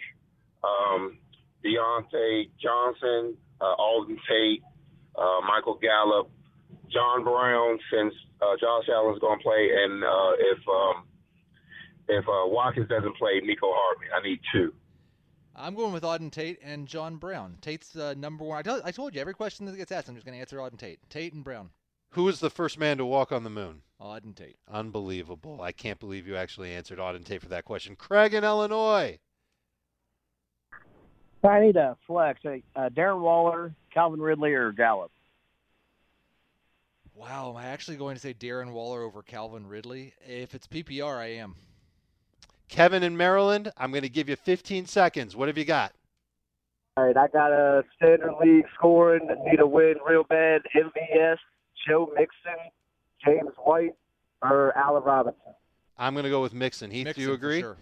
Um, Diontae Johnson, uh, Auden Tate, uh, Michael Gallup, John Brown, since uh, Josh Allen's going to play, and uh, if um, if uh, Watkins doesn't play, Nico Harvey. I need two. I'm going with Auden Tate and John Brown. Tate's uh, number one. I, tell, I told you every question that gets asked, I'm just going to answer Auden Tate. Tate and Brown. Who was the first man to walk on the moon? Auden Tate. Unbelievable. I can't believe you actually answered Auden Tate for that question. Craig in Illinois. I need a flex. Uh, Darren Waller, Calvin Ridley, or Gallup. Wow, am I actually going to say Darren Waller over Calvin Ridley? If it's PPR, I am. Kevin in Maryland, I'm going to give you 15 seconds. What have you got? All right, I got a standard league scoring. Need a win real bad. MVS, Joe Mixon, James White, or Allen Robinson. I'm going to go with Mixon. Heath, do Mixon you for agree? sure.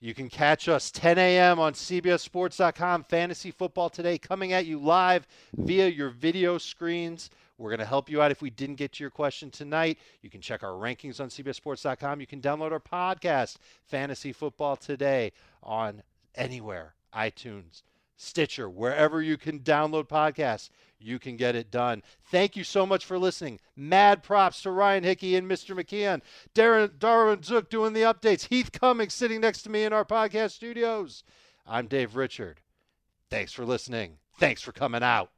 You can catch us 10 a.m. on CBSSports.com. Fantasy football today coming at you live via your video screens. We're going to help you out if we didn't get to your question tonight. You can check our rankings on CBSSports.com. You can download our podcast, Fantasy Football Today, on anywhere, iTunes, Stitcher, wherever you can download podcasts, you can get it done. Thank you so much for listening. Mad props to Ryan Hickey and Mr. McKeon. Darren Darwin Zook doing the updates. Heath Cummings sitting next to me in our podcast studios. I'm Dave Richard. Thanks for listening. Thanks for coming out.